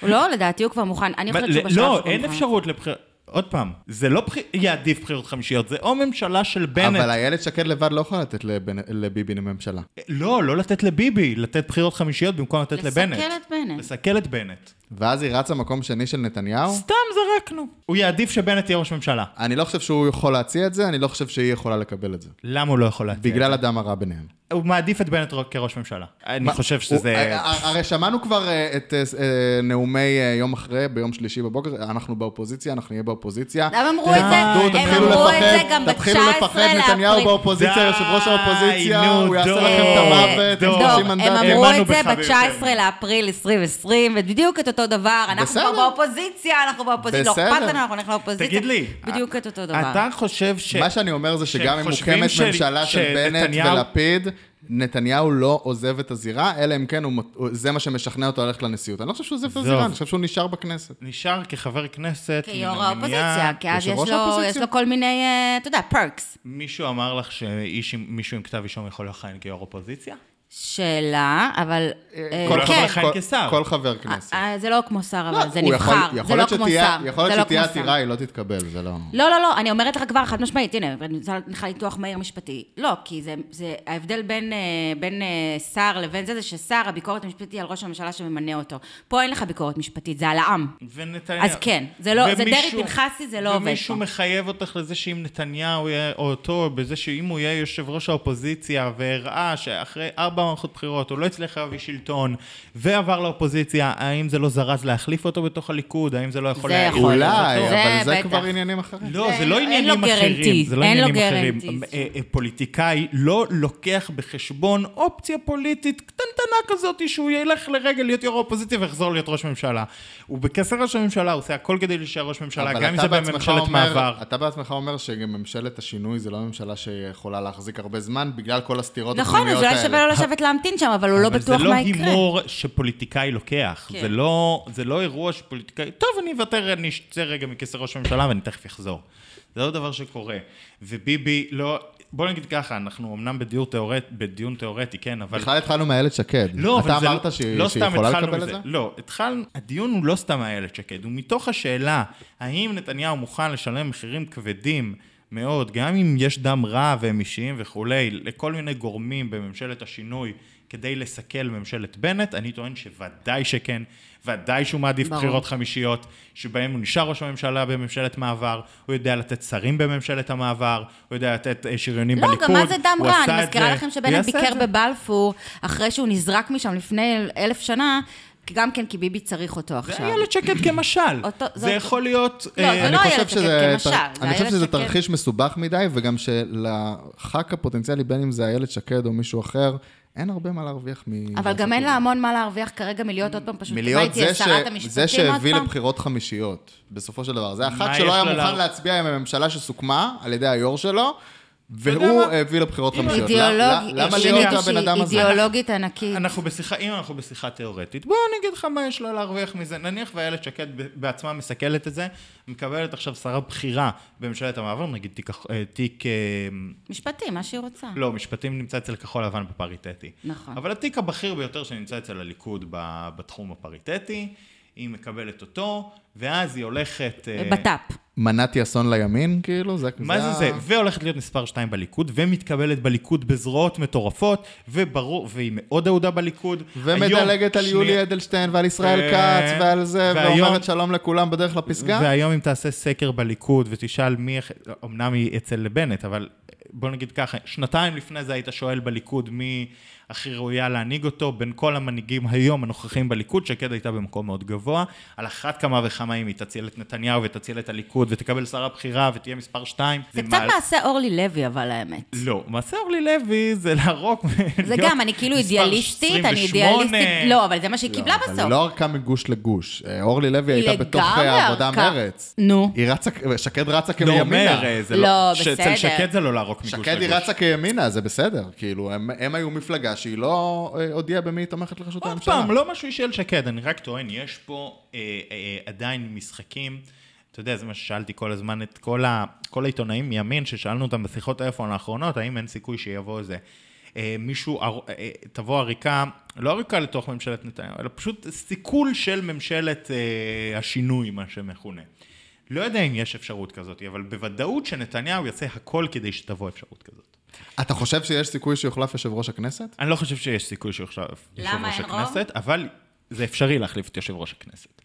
לא, לדעתי הוא כבר מוכן. אני חושבת שהוא בשלב לא, אין. אפשרות לבחירות. עוד פעם, זה לא בחי- יעדיף בחירות חמישיות, זה או ממשלה של בנט. אבל איילת שקד לבד לא יכולה לתת לבנ- לביבי לממשלה. לא, לא לתת לביבי, לתת בחירות חמישיות במקום לתת לסכל לבנט. את בנט. לסכל את בנט. ואז היא רצה מקום שני של נתניהו? סתם זרקנו. הוא יעדיף שבנט יהיה ראש ממשלה. אני לא חושב שהוא יכול להציע את זה, אני לא חושב שהיא יכולה לקבל את זה. למה הוא לא יכול להציע את בגלל זה? הדם הרע ביניהם. הוא מעדיף את בנט כראש ממשלה. אני חושב שזה... ה- ה- הרי שמענו כבר אה, את אה, אה, נאומי אה, יום אחרי, ביום שלישי בבוקר, אנחנו באופוזיציה, אנחנו נהיה באופוזיציה. הם אמרו את זה, הם תתחילו אמרו את לפחד, זה גם תתחילו ב-19 לפחד, נתניהו. באופוזיציה, יושב ראש האופוזיציה, הוא יעשה לכם את המוות, עם דור. 30 דור, הם. אמרו את זה בך ביותר. ב-19 לאפריל 2020, ובדיוק את אותו דבר. אנחנו בסדר. כבר באופוזיציה, אנחנו באופוזיציה, לא. אכפת לנו, אנחנו נלך לאופוזיציה. תגיד לי, בדיוק את אותו דבר. אתה חושב ש... מה שאני אומר זה שגם אם מוקמת של- ממשלה של בנט ולפיד, נתניהו לא עוזב את הזירה, אלא אם כן הוא זה מה שמשכנע אותו ללכת לנשיאות. אני לא חושב שהוא עוזב את הזירה. אני חושב שהוא נשאר בכנסת. נשאר כחבר כנסת, כיו"ר. האופוזיציה, כי אז יש לו-. יש לו כל מיני, אה, אתה יודע, פרקס. מישהו אמר לך שמישהו עם כתב אישום יכול לכהן כיו"ר אופוזיציה? שאלה, אבל... אה, כל כן. חבר לכהן כל- כשר. כל חבר כנסת. אה, זה לא כמו שר, לא, אבל זה הוא יכול- נבחר. יכול זה לא להיות כמו שתהיה- שר. יכול זה להיות לא שתהיה כמו שר. עתירה, היא לא תתקבל, זה לא... לא, לא, לא, אני אומרת לך כבר חד משמעית, הנה, אני רוצה לך ניתוח מהיר משפטי. לא, כי זה, זה ההבדל בין, אה, בין אה, שר לבין זה, זה ששר, הביקורת המשפטית היא על ראש הממשלה שממנה אותו. פה אין לך ביקורת משפטית, זה על העם. ונתניהו... אז כן, זה לא- זה ומישהו- דרעי פנחסי, זה לא עובד ומישהו פה. מחייב אותך לזה שאם נתניהו יהיה, או אותו, בזה שאם הוא יהיה יושב ראש האופוזיציה, והראה שאחרי ארבע מערכות בחירות הוא לא הצליח להביא שלטון, ועבר לאופוזיציה, האם זה לא זרז להחליף אותו בתוך הליכוד? האם זה לא יכול זה להעיר יכול. אולי, זה אבל זה בטח. כבר עניינים אחרים. לא, זה- זה לא עניינים אחרים. גרנטי, זה לא אין לו עניינים אחרים. גרנטי. אה, אה, פוליטיקאי לא לוקח בחשבון אופציה פוליטית קטנטנה כזאת שהוא ילך לרגע להיות יו"ר האופוזיציה ויחזור להיות ראש ממשלה. הוא בכסר ראש הממשלה, הוא עושה הכל כדי להישאר ראש ממשלה, גם אם אתה זה בממשלת אומר- מעבר. אתה בעצמך אומר שגם ממשלת השינוי זה לא ממשלה שיכולה להחזיק הרבה זמן, בגלל כל הסתירות נכון, הפנימיות אז האלה. אולי שווה לו לשבת להמתין שם, אבל הוא לא בטוח אבל מה זה יקרה. לא הימור שפוליטיקאי לוקח. כן. זה לא, זה לא אירוע שפוליטיקאי, טוב, אני אוותר, אני אצא רגע מכסר ראש הממשלה ואני תכף אחזור. זה לא דבר שקורה. וביבי לא... בוא נגיד ככה, אנחנו אמנם בדיון תיאורטי, בדיון תיאורטי, כן, אבל... בכלל התחלנו מאיילת שקד. לא, אבל אתה זה אמרת שהיא לא יכולה לקבל את. זה? לא, התחלנו, הדיון הוא לא סתם איילת שקד, הוא מתוך השאלה, האם נתניהו מוכן לשלם מחירים כבדים מאוד, גם אם יש דם רע והם אישיים וכולי, לכל מיני גורמים בממשלת השינוי, כדי לסכל ממשלת בנט, אני טוען שוודאי שכן, ודאי שהוא מעדיף ברור. בחירות חמישיות, שבהם הוא נשאר ראש הממשלה בממשלת מעבר, הוא יודע לתת שרים בממשלת המעבר, הוא יודע לתת אה, שריונים לא, בליכוד, גם מה זה דם הוא רע? עשה אני את מזכירה זה, לכם הוא שבנט את ביקר זה. בבלפור, אחרי שהוא נזרק משם לפני אלף שנה, גם כן כי ביבי צריך אותו זה עכשיו. איילת שקד כמשל. אותו- זה זאת- יכול להיות... לא, אה, זה אני לא חושב איילת שקד שזה- כמשל, זה אני חושב שזה שקד. תרחיש מסובך מדי, וגם שלח"כ הפוטנציאלי, בין אם זה איילת שקד או מישהו אחר, אין הרבה מה להרוויח מ... אבל גם אין לה המון מה להרוויח כרגע מלהיות עוד פעם פשוט, מלהיות זה, ש... זה שהביא? לבחירות חמישיות, בסופו של דבר. זה הח"כ שלא היה מוכן לה- להצביע עם הממשלה שסוכמה על ידי היו"ר שלו, והוא מה? הביא לבחירות חמישיות. אידיאולוג, למה- להיות הבן אדם הזה? אידיאולוגית ענקית. אנחנו בשיחה, אם אנחנו בשיחה תיאורטית, בוא אני אגיד לך מה יש לה להרוויח מזה. נניח ואיילת שקד בעצמה מסכלת את זה, מקבלת עכשיו שרה בכירה בממשלת המעבר, נגיד תיק, אה, תיק אה, משפטים, מה שהיא רוצה. לא, משפטים נמצא אצל כחול לבן בפריטטי. נכון. אבל התיק הבכיר ביותר שנמצא אצל הליכוד בתחום הפריטטי, היא מקבלת אותו, ואז היא הולכת... אה, בט"פ. מנעתי אסון לימין, כאילו? זה מה זה זה? והולכת להיות מספר 2 בליכוד, ומתקבלת בליכוד בזרועות מטורפות, וברור, והיא מאוד אהודה בליכוד. ומדלגת על יולי. אדלשטיין ועל ישראל אה, כץ ועל זה, ואומרת שלום לכולם בדרך לפסגה. והיום אם תעשה סקר בליכוד ותשאל מי, אמנם היא אצל בנט, אבל בוא נגיד ככה, שנתיים לפני זה היית שואל בליכוד מי הכי ראויה להנהיג אותו, בין כל המנהיגים היום הנוכחים בליכוד, שקד הייתה במקום מאוד גבוה, על אחת כמה וכמה אם היא תציל את נתניהו ותציל את הליכוד ותקבל שרה בכירה ותהיה מספר שתיים. זה קצת מעשה אורלי לוי, אבל האמת. לא, מעשה אורלי לוי זה להרוג... זה גם, אני כאילו אידיאליסטית, אני 28. אידיאליסטית, לא, אבל זה מה שהיא קיבלה אבל בסוף. לא ערקה מגוש לגוש. אה, אורלי לוי הייתה בתוך אה, העבודה. מרץ. נו. היא רצה, שקד רצה לא כימינה. אומר, אה, זה לא... לא, בסדר. שקד זה לא לערוק מגוש לגוש. שקד היא רצה כימינה, זה בסדר. כאילו, הם, הם היו מפלגה שהיא לא אה, הודיעה במי היא תומכת לראשות עוד הממשלה. פעם, לא משהו על שקד, אני רק טוען, יש פה אה, אה, עדיין משחקים, אתה יודע, זה מה ששאלתי כל הזמן את כל, ה, כל העיתונאים מימין, ששאלנו אותם בשיחות טלפון האחרונות, האם אין סיכוי שיבוא איזה אה, מישהו, אה, אה, תבוא עריקה, לא עריקה לתוך ממשלת נתניהו, אלא פשוט סיכול של ממשלת אה, השינוי, מה שמכונה. לא יודע אם יש אפשרות כזאת, אבל בוודאות שנתניהו יעשה הכל כדי שתבוא אפשרות כזאת. אתה חושב שיש סיכוי שיוחלף יושב ראש הכנסת? אני לא חושב שיש סיכוי עכשיו יושב ראש? הכנסת, אבל זה אפשרי להחליף את יושב ראש הכנסת.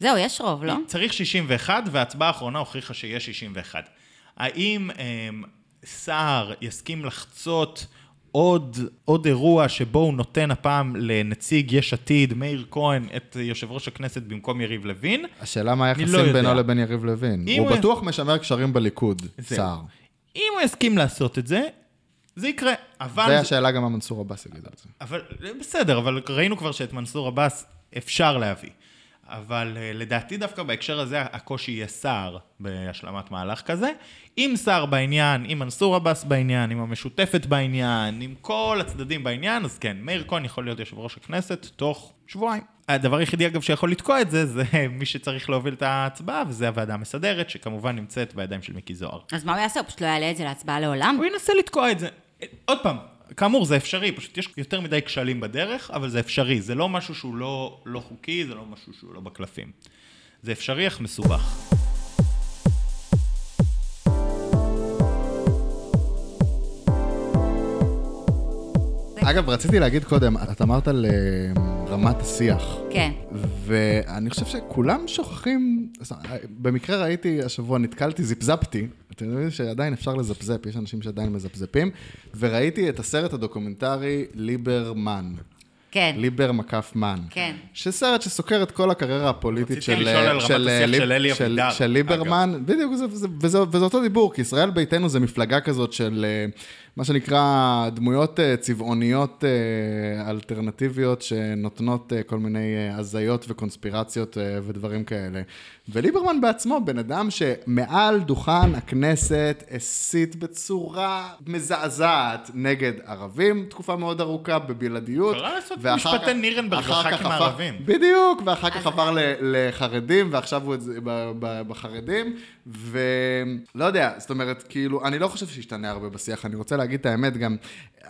זהו, יש רוב, לא? צריך 61, וההצבעה האחרונה הוכיחה שיש 61. האם אמ, סער יסכים לחצות עוד, עוד אירוע שבו הוא נותן הפעם לנציג יש עתיד, מאיר כהן, את יושב ראש הכנסת במקום יריב לוין? השאלה מה לא היחסים יודע. בינו לבין יריב לוין. הוא הוא- בטוח משמר קשרים בליכוד. סער. אם הוא יסכים לעשות את זה, זה יקרה. אבל... והשאלה גם מה מנסור עבאס יגיד על זה. אבל בסדר, אבל ראינו כבר שאת מנסור עבאס אפשר להביא. אבל אה, לדעתי דווקא בהקשר הזה הקושי יהיה סער בהשלמת מהלך כזה. אם סער בעניין, אם מנסור עבאס בעניין, אם המשותפת בעניין, אם כל הצדדים בעניין, אז כן, מאיר כהן יכול להיות יושב ראש הכנסת תוך שבועיים. הדבר היחידי אגב שיכול לתקוע את זה, זה מי שצריך להוביל את ההצבעה, וזה הוועדה המסדרת, שכמובן נמצאת בידיים של מיקי זוהר. אז מה הוא יעשה? הוא פשוט לא יעלה את זה להצבעה לעולם? הוא ינסה לתקוע את זה. עוד פעם, כאמור, זה אפשרי, פשוט יש יותר מדי כשלים בדרך, אבל זה אפשרי. זה לא משהו שהוא לא, לא חוקי, זה לא משהו שהוא לא בקלפים. זה אפשרי אך מסובך. אגב, רציתי להגיד קודם, את אמרת על אה, רמת השיח. כן. ואני חושב שכולם שוכחים, במקרה ראיתי השבוע, נתקלתי, זיפזפתי, אתם יודעים שעדיין אפשר לזפזפ, יש אנשים שעדיין מזפזפים, וראיתי את הסרט הדוקומנטרי ליברמן. כן. ליבר מקף מן. כן. שסרט שסוקר את כל הקריירה הפוליטית רציתי של, לשאול על רמת של, השיח ליב- של אלי של, אבידר, של ליברמן, בדיוק, זה, זה, וזה, וזה אותו דיבור, כי ישראל ביתנו זה מפלגה כזאת של אה, מה שנקרא דמויות אה, צבעוניות אה, אלטרנטיביות שנותנות אה, כל מיני הזיות וקונספירציות ודברים כאלה. וליברמן בעצמו, בן אדם שמעל דוכן הכנסת הסית בצורה מזעזעת נגד ערבים, תקופה מאוד ארוכה בבלעדיות. קרא לעשות משפטי נירנברג לח"כים הערבים. בדיוק, ואחר כך עבר לחרדים, ועכשיו הוא בחרדים, ולא יודע, זאת אומרת, כאילו, אני לא חושב שהשתנה הרבה בשיח, אני רוצה להגיד את האמת, גם,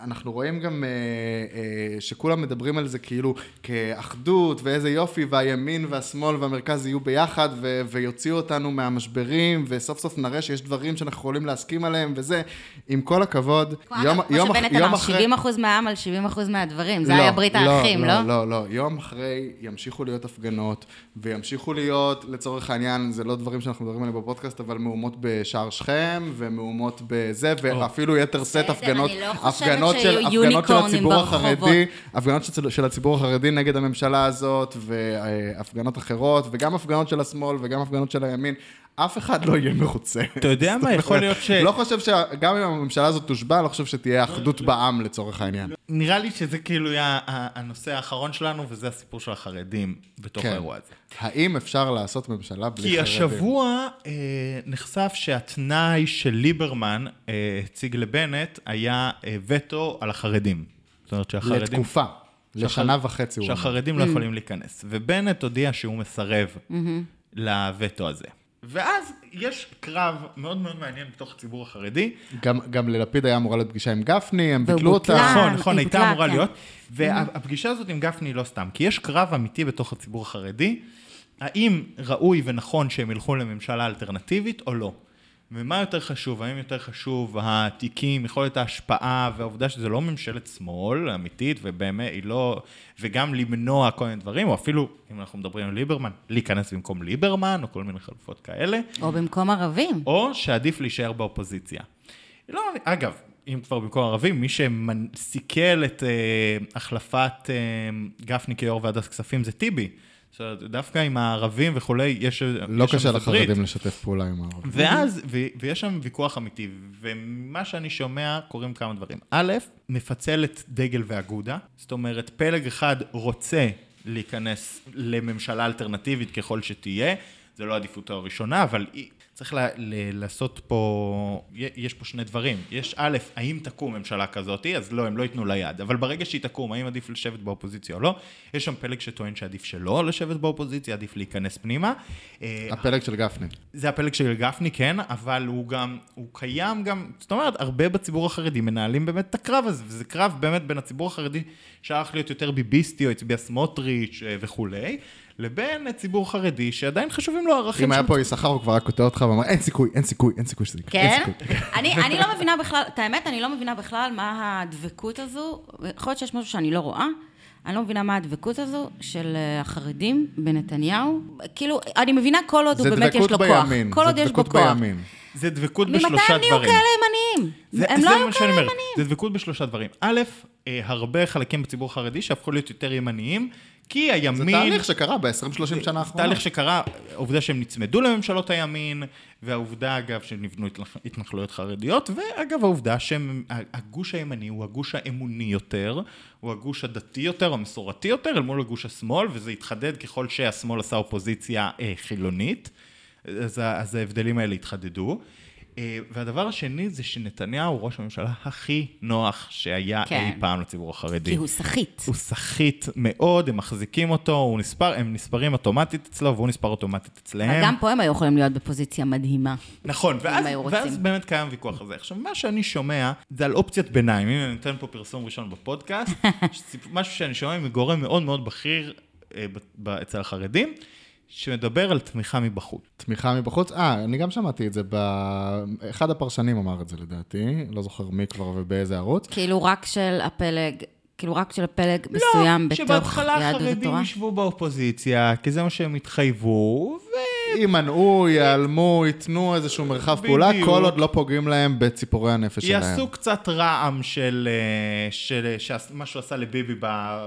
אנחנו רואים גם אה, אה, שכולם מדברים על זה כאילו כאחדות, ואיזה יופי, והימין והשמאל והמרכז יהיו ביחד, ו- ויוציאו אותנו מהמשברים, וסוף סוף נראה שיש דברים שאנחנו יכולים להסכים עליהם, וזה, עם כל הכבוד, כמו יום, שבנט יום אמר, אחרי... 70 אחוז מהעם על 70 אחוז מהדברים. זה היה ברית האחים, לא? לא, לא, לא. יום אחרי ימשיכו להיות הפגנות, וימשיכו להיות, לצורך העניין, זה לא דברים שאנחנו מדברים עליהם בפודקאסט, אבל מהומות בשער שכם, ומהומות בזה, ואפילו יתר סט הפגנות, לא חושבת הפגנות של, הפגנות של הציבור ברחובות. החרדי, הפגנות של, של הציבור החרדי נגד הממשלה הזאת, והפגנות אחרות, וגם הפגנות של השמאל, וגם הפגנות של הימין. אף אחד לא יהיה מרוצה. אתה יודע מה, יכול להיות ש... לא חושב שגם אם הממשלה הזאת תושבע, לא חושב שתהיה אחדות בעם לצורך העניין. נראה לי שזה כאילו יהיה הנושא האחרון שלנו, וזה הסיפור של החרדים בתוך כן. האירוע הזה. האם אפשר לעשות ממשלה בלי חרדים? כי השבוע אה, נחשף שהתנאי של ליברמן אה, הציג לבנט היה אה, וטו על החרדים. זאת אומרת שהחרדים... לתקופה, לשנה וחצי הוא אמר. שהחרדים לא יכולים להיכנס. ובנט הודיע שהוא מסרב לווטו הזה. ואז יש קרב מאוד מאוד מעניין בתוך הציבור החרדי. גם, גם ללפיד היה אמורה להיות פגישה עם גפני, הם ביטלו בוטלה. אותה. נכון, נכון, הייתה אמורה כן. להיות. והפגישה הזאת עם גפני לא סתם, כי יש קרב אמיתי בתוך הציבור החרדי, האם ראוי ונכון שהם ילכו לממשלה אלטרנטיבית או לא. ומה יותר חשוב? האם יותר חשוב התיקים, יכולת ההשפעה והעובדה שזה לא ממשלת שמאל אמיתית, ובאמת היא לא... וגם למנוע כל מיני דברים, או אפילו, אם אנחנו מדברים על ליברמן, להיכנס במקום ליברמן, או כל מיני חלופות כאלה. או במקום ערבים. או שעדיף להישאר באופוזיציה. לא, אגב, אם כבר במקום ערבים, מי שסיכל את אה, החלפת אה, גפני כיו"ר ועדת כספים זה טיבי. דווקא עם הערבים וכולי, יש, לא יש קשה. לחרדים לשתף פעולה עם הערבים. ואז, ו, ויש שם ויכוח אמיתי, ומה שאני שומע, קורים כמה דברים. א', מפצל את דגל ואגודה, זאת אומרת, פלג אחד רוצה להיכנס לממשלה אלטרנטיבית ככל שתהיה, זה לא עדיפותו הראשונה, אבל צריך ל, ל, לעשות פה, יש פה שני דברים. יש א', האם תקום ממשלה כזאת, אז לא, הם לא ייתנו לה יד, אבל ברגע שהיא תקום, האם עדיף לשבת באופוזיציה או לא, יש שם פלג שטוען שעדיף שלא לשבת באופוזיציה, עדיף להיכנס פנימה. אה, הפלג של גפני. זה הפלג של גפני, כן, אבל הוא גם, הוא קיים גם, זאת אומרת, הרבה בציבור החרדי מנהלים באמת את הקרב הזה, וזה קרב באמת בין הציבור החרדי שהלך להיות יותר ביביסטי, או הצביע סמוטריץ' אה, וכולי, לבין ציבור חרדי שעדיין חשובים לו ערכים אם היה פה יששכר, הוא כבר היה קוטע אותך ואמר, אין סיכוי, אין סיכוי, אין סיכוי שזה יקרה. כן? סיכוי." אני, אני לא מבינה בכלל, את האמת, אני לא מבינה בכלל מה הדבקות הזו. יכול להיות שיש משהו שאני לא רואה, אני לא מבינה מה הדבקות הזו של אה, החרדים בנתניהו. כאילו, אני מבינה כל עוד הוא באמת יש לו כוח. בימין. כל עוד יש בו כוח. בימין. זה דבקות ממתי בשלושה הם דברים. נהיו כאלה ימניים? זה, הם זה לא היו כאלה. ימניים. זה דבקות בשלושה דברים. א', אה, הרבה חלקים בציבור החרדי שהפכו להיות יותר ימניים, כי זה הימין... תהליך שקרה ב-20-30 שנה זה האחרונות. תהליך שקרה, העובדה שהם נצמדו לממשלות הימין, והעובדה, אגב, שנבנו התנח- התנחלויות חרדיות, ואגב, העובדה שהגוש הימני הוא הגוש האמוני יותר, הוא הגוש הדתי יותר, המסורתי יותר, אל מול הגוש השמאל, וזה התחדד ככל שהשמאל עשה אופוזיציה אה, חילונית, אז, אז ההבדלים האלה התחדדו. אה, והדבר השני זה שנתניהו הוא ראש הממשלה הכי נוח שהיה כן. אי פעם לציבור החרדי. כי הוא סחיט. הוא סחיט מאוד, הם מחזיקים אותו, הוא נספר, הם נספרים אוטומטית אצלו והוא נספר אוטומטית אצלהם. גם פה הם היו יכולים להיות בפוזיציה מדהימה. נכון, ואז, ואז. באמת קיים ויכוח הזה. עכשיו, מה שאני שומע זה על אופציית ביניים. הנה, אני נותן פה פרסום ראשון בפודקאסט, משהו שאני שומע מגורם מאוד מאוד בכיר אה, אצל החרדים, שמדבר על תמיכה מבחוץ. תמיכה מבחוץ? אה, אני גם שמעתי את זה, ב... אחד הפרשנים אמר את זה לדעתי, לא זוכר מי כבר ובאיזה ערוץ. כאילו רק של הפלג, כאילו רק של הפלג מסוים בתוך לא, שבהתחלה יהדות החרדים התורה. ישבו באופוזיציה, כי זה מה שהם התחייבו, ו... יימנעו, ייעלמו, ייתנו איזשהו מרחב פעולה. כל עוד לא פוגעים להם בציפורי הנפש שלהם. יעשו קצת רעם של, אה, של, של מה שהוא עשה לביבי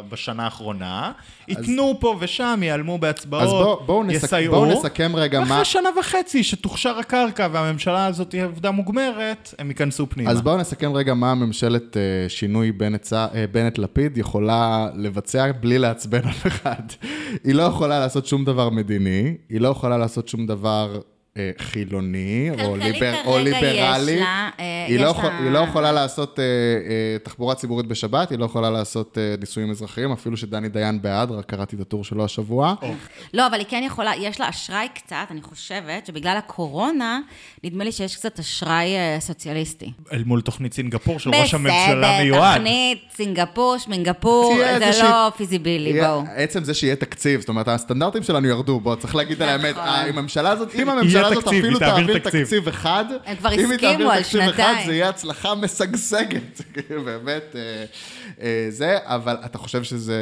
בשנה האחרונה, ייתנו פה ושם, ייעלמו בהצבעות, אז בואו בוא נסכ... יסייעו. בוא נסכם רגע מה... ואחרי שנה וחצי שתוכשר הקרקע והממשלה הזאת תהיה עבודה מוגמרת, הם ייכנסו פנימה. אז בואו נסכם רגע מה ממשלת אה, שינוי בנט- אה, בנט-לפיד יכולה לבצע בלי לעצבן אף אחד. היא לא יכולה לעשות שום דבר מדיני, היא לא יכולה לעשות שום דבר אה, חילוני או, ליבר, או כרגע יש ליברלי. לה, אה, היא, יש לא לה- יכול, היא לא יכולה לעשות אה, אה, תחבורה ציבורית בשבת, היא לא יכולה לעשות אה, נישואים אזרחיים, אפילו שדני דיין בעד, רק קראתי את הטור שלו השבוע. לא, אבל היא כן יכולה, יש לה אשראי קצת, אני חושבת, שבגלל הקורונה, נדמה לי שיש קצת אשראי אה, סוציאליסטי. אל מול תוכנית סינגפור של ראש הממשלה בסדר, מיועד. תוכנית סינגפור, שמינגפור, זה איזושהי- לא פיזיבילי, יהיה- בואו. עצם זה שיהיה תקציב, זאת אומרת, הסטנדרטים שלנו ירדו, בוא, צריך להגיד על האמת. נכון. עם הממשלה הזאת, אם הממשלה הזאת תקציב, אפילו תעביר תעביר תקציב. תקציב אחד, הם כבר אם היא הסכימו תעביר על תקציב אחד, שנתיים. זה יהיה הצלחה משגשגת. באמת, אה, אה, זה, אבל אתה חושב שזה,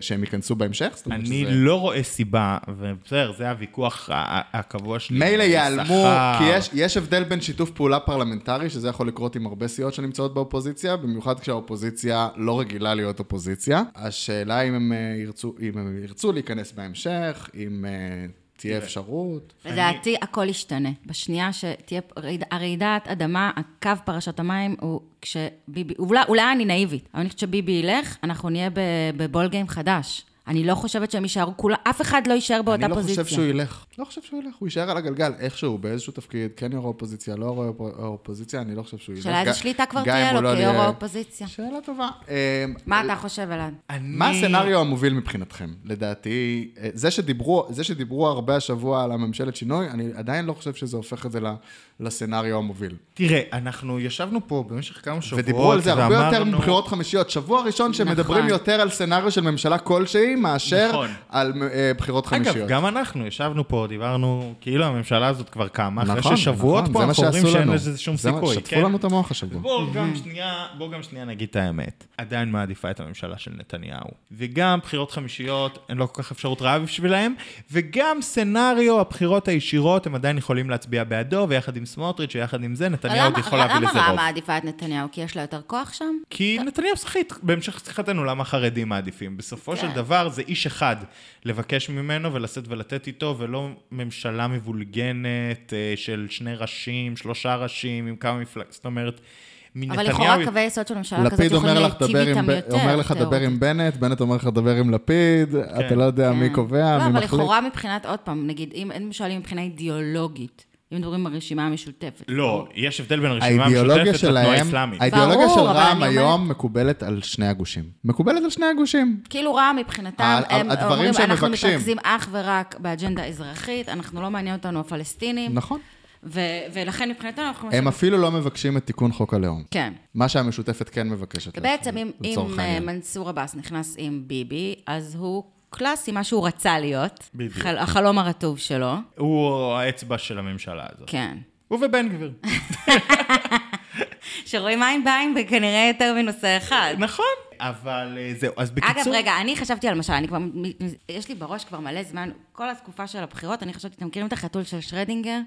שהם ייכנסו בהמשך? אני שזה- לא רואה סיבה, ובסדר, זה הוויכוח הקבוע שלי. מילא ייעלמו. כי יש, יש הבדל בין שיתוף פעולה פרלמנטרי, שזה יכול לקרות עם הרבה סיעות שנמצאות באופוזיציה, במיוחד כשהאופוזיציה לא רגילה להיות אופוזיציה. השאלה אם הם, אה, ירצו, אם הם ירצו להיכנס בהמשך, אם תהיה אפשרות. לדעתי הכל ישתנה. בשנייה שתהיה רעיד- הרעידת אדמה, הקו פרשת המים הוא כשביבי, אולי, אולי אני נאיבית, אבל אני חושבת שביבי ילך, אנחנו נהיה ב- בבול גיים חדש. אני לא חושבת שהם יישארו כולם, אף אחד לא יישאר באותה אני לא פוזיציה. חושב שהוא ילך. לא חושב שהוא ילך, הוא יישאר על הגלגל, איכשהו, באיזשהו תפקיד, כן יו"ר האופוזיציה, לא יו"ר האופ- האופוזיציה, אני לא חושב שהוא ילך. שאלה איזה שליטה כבר תהיה לו לא כיו"ר האופוזיציה. שאלה טובה. אה, מה אתה חושב, אלעד? מה הסצנריו המוביל מבחינתכם? לדעתי, אה, זה שדיברו, זה שדיברו הרבה השבוע על הממשלת שינוי, אני עדיין לא חושב שזה הופך את זה ל- לסצנריו המוביל. תראה, אנחנו ישבנו פה במשך כמה שבועות, ודיברו על זה הרבה יותר מבחירות חמישיות. שבוע ראשון שמדברים נכון. יותר על סצנריו של ממשלה כלשהי, מאשר נכון. על אה, בחירות חמישיות. אגב, גם אנחנו ישבנו פה, דיברנו, כאילו הממשלה הזאת כבר קמה, אחרי נכון, ששבועות נכון, פה אנחנו אומרים שאין לנו. לזה שום זה סיכוי. שטפו כן? לנו את המוח השבוע. בואו גם שנייה, בואו גם שנייה נגיד את האמת. עדיין מעדיפה את הממשלה של נתניהו. וגם בחירות חמישיות, אין לו כל כך אפשרות רעה בשבילהם, וגם סצנריו הבחירות הישירות, הם עדיין יכולים להצביע בעדו, ויחד עם סמוטריץ' ויחד עם זה, נתניהו עוד יכול להביא למה לזה רוב. מעדיפה את נתניהו? כי יש לה יותר כוח שם? כי נתניהו סחיט, בהמשך שיחתנו, למה חרדים מעדיפים. בסופו של כן. דבר זה איש אחד לבקש ממנו ולשאת ולתת איתו, ולא ממשלה מבולגנת אה, של שני ראשים, שלושה ראשים, עם כמה מפלגות, זאת אומרת, מנתניהו... אבל לכאורה קווי יסוד של ממשלה כזאת לפיד אומר יכולים להיטיב איתם יותר. אומר לך דבר עם בנט, בנט אומר לך דבר עם לפיד, אתה לא יודע מי כן. קובע, לא, מי אבל מחליט. לכאורה מבחינת, עוד פעם, נגיד, אם אם שואלים מבחינה אידיאולוגית, אם מדברים על הרשימה המשותפת. לא, יש הבדל בין הרשימה המשותפת לתנועה שלהם, האסלאמית. האידיאולוגיה של רע"מ היום מקובלת על שני הגושים. מקובלת על שני הגושים. כאילו רע מבחינתם, הם אומרים, אנחנו מבקשים." מתרכזים אך ורק באג'נדה אזרחית, אנחנו לא מעניין אותנו הפלסטינים, נכון. ו- ולכן מבחינתנו אנחנו... הם אפילו לא מבקשים את תיקון חוק הלאום. כן. מה שהמשותפת כן מבקשת. ובעצם אם, אם אה. מנסור עבאס נכנס עם ביבי, אז הוא קלאסי, מה שהוא רצה להיות. בדיוק. חל- החלום הרטוב שלו. הוא האצבע של הממשלה הזאת. כן. הוא ובן גביר. שרואים עין בעין וכנראה יותר מנושא אחד. נכון. אבל אה, זהו, אז אגב, בקיצור... רגע, אני חשבתי על משל, אני כבר, יש לי בראש כבר מלא זמן, כל התקופה של הבחירות, אני חשבתי, אתם מכירים את החתול של שרדינגר?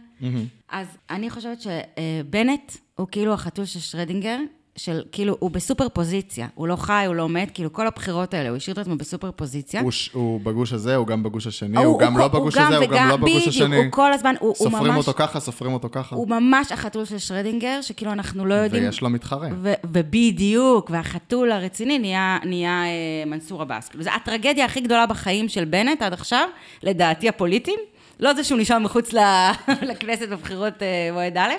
אז אני חושבת שבנט הוא כאילו החתול של שרדינגר, של כאילו, הוא בסופר פוזיציה, הוא לא חי, הוא לא מת, כאילו כל הבחירות האלה, הוא השאיר את עצמו בסופר פוזיציה. הוא ש- הוא בגוש הזה, הוא גם בגוש השני, הוא- הוא גם הוא- לא הוא בגוש הזה, הוא גם לא בגוש בדיוק, השני. הוא כל הזמן, הוא- הוא סופרים ממש- אותו ככה, סופרים אותו ככה. הוא ממש החתול של שרדינגר, שכאילו אנחנו לא יודעים... ויש לו מתחרה. ו- ובדיוק, והחתול הרציני נהיה, נהיה אה, מנסור עבאס. כאילו, זו הטרגדיה הכי גדולה בחיים של בנט עד עכשיו, לדעתי הפוליטיים. לא זה שהוא נשאר מחוץ לכנסת בבחירות אה, מועד א',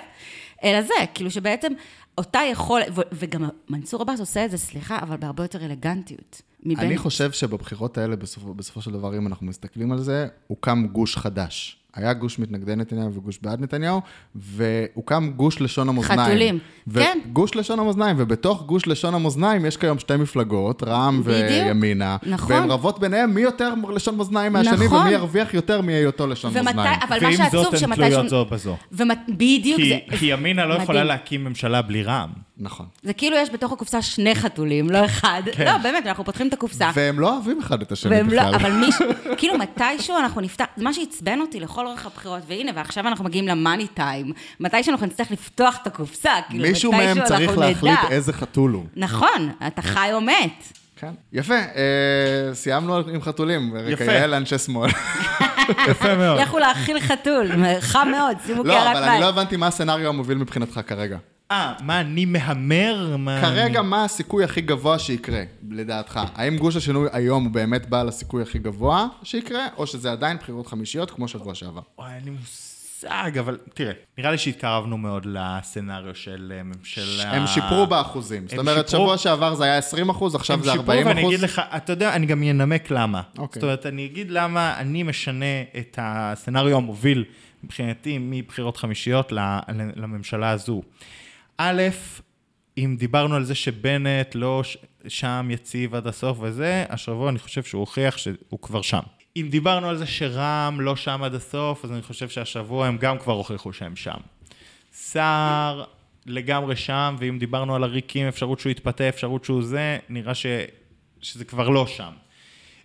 אלא זה, כאילו שבעצם אותה יכולת, וגם מנסור עבאס עושה את זה, סליחה, אבל בהרבה יותר אלגנטיות. מבנט. אני חושב שבבחירות האלה, בסופו, בסופו של דבר, אם אנחנו מסתכלים על זה, הוקם גוש חדש. היה גוש מתנגדי נתניהו וגוש בעד נתניהו, והוקם גוש לשון המאזניים. חתולים, כן. גוש לשון המאזניים, ובתוך גוש לשון המאזניים יש כיום שתי מפלגות, רע"מ. וימינה. נכון. והן רבות ביניהם מי יותר לשון מאזניים מהשני, נכון. ומי ירוויח יותר מהיותו לשון ומתי, מאזניים. אבל מה שעצוב זאת הן שמתי... תלויות זו בזו. ומת... בדיוק כי, זה... כי ימינה לא מדהים. יכולה להקים ממשלה בלי רע"מ. נכון. זה כאילו יש בתוך הקופסה שני חתולים, לא אחד. כן. לא, באמת, אנחנו פותחים את הקופסה. והם לא אוהבים אחד את השני והם בכלל. לא, אבל מישהו, כאילו מתישהו אנחנו נפתח, זה מה שעצבן אותי לכל אורך הבחירות, והנה, ועכשיו אנחנו מגיעים למאני טיים, מתישהו אנחנו נצטרך לפתוח את הקופסה, כאילו מישהו מהם צריך להחליט נדע. איזה חתול הוא. נכון, אתה חי או מת. כן. יפה, אה, סיימנו עם חתולים. יפה. כיאה לאנשי שמאל. יפה מאוד. לכו להאכיל חתול, חם מאוד, שימו לא, קערת אבל אני לא מים. הבנתי מה הסצנריו המוביל מבחינתך כרגע. אה, מה, אני מהמר? מה כרגע, אני... מה הסיכוי הכי גבוה שיקרה, לדעתך? האם גוש השינוי היום הוא באמת בעל הסיכוי הכי גבוה שיקרה, או שזה עדיין בחירות חמישיות כמו שבוע שעבר? וואי, אין לי מושג, אבל תראה, נראה לי שהתקרבנו מאוד לסצנריו של אה, ממשלה... הם שיפרו באחוזים. זאת הם אומרת, שיפרו- שבוע שעבר זה היה 20 אחוז, עכשיו הם זה שיפרו, 40 ואני אחוז. אגיד לך, אתה יודע, אני גם אנמק למה. אוקיי. זאת אומרת, אני אגיד למה אני משנה את הסצנריו המוביל מבחינתי מבחירות חמישיות לממשלה הזו. א', אם דיברנו על זה שבנט לא שם יציב עד הסוף וזה, השבוע אני חושב שהוא הוכיח שהוא כבר שם. אם דיברנו על זה שרע"מ לא שם עד הסוף, אז אני חושב שהשבוע הם גם כבר הוכיחו שהם שם. סער לגמרי שם, ואם דיברנו על עריקים, אפשרות שהוא יתפתה, אפשרות שהוא זה, נראה ש... שזה כבר לא שם.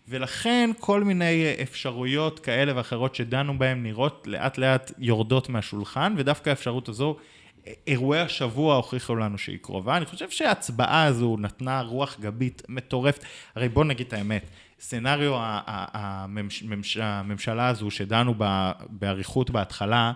ולכן כל מיני אפשרויות כאלה ואחרות שדנו בהן נראות לאט לאט יורדות מהשולחן, ודווקא האפשרות הזו, אירועי השבוע הוכיחו לנו שהיא קרובה. אני חושב שההצבעה הזו נתנה רוח גבית מטורפת. הרי בואו נגיד את האמת, סצנריו הממשלה הזו שדנו באריכות בהתחלה,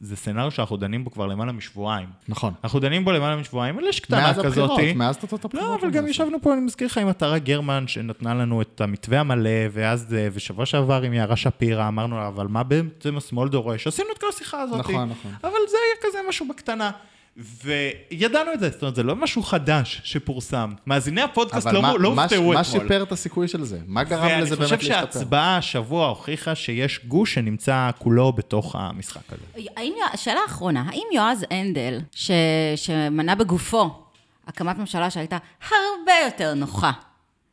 זה סצנריו שאנחנו דנים בו כבר למעלה משבועיים. נכון. אנחנו דנים בו למעלה משבועיים, אבל יש קטנה מאז כזאת. הבחירות, מאז תוצאות הבחירות. לא, אבל גם. ישבנו פה, אני מזכיר לך, עם עטרה גרמן, שנתנה לנו את המתווה המלא, ואז, אה, ושבוע שעבר עם יערה שפירא, אמרנו לה, אבל מה בעצם השמאל דורש? עשינו את כל השיחה הזאת. נכון, נכון. אבל זה היה כזה משהו בקטנה. וידענו את זה, זאת אומרת, זה לא משהו חדש שפורסם. מאזיני הפודקאסט אבל לא מה- לא מה- הופתעו אתמול. מה שיפר את הסיכוי של זה? מה גרם לזה ואני באמת חושב להשתפר? שההצבעה השבוע הוכיחה שיש גוש שנמצא כולו בתוך המשחק הזה. האם, שאלה אחרונה, האם יועז הנדל, ש, שמנה בגופו הקמת ממשלה שהייתה הרבה יותר נוחה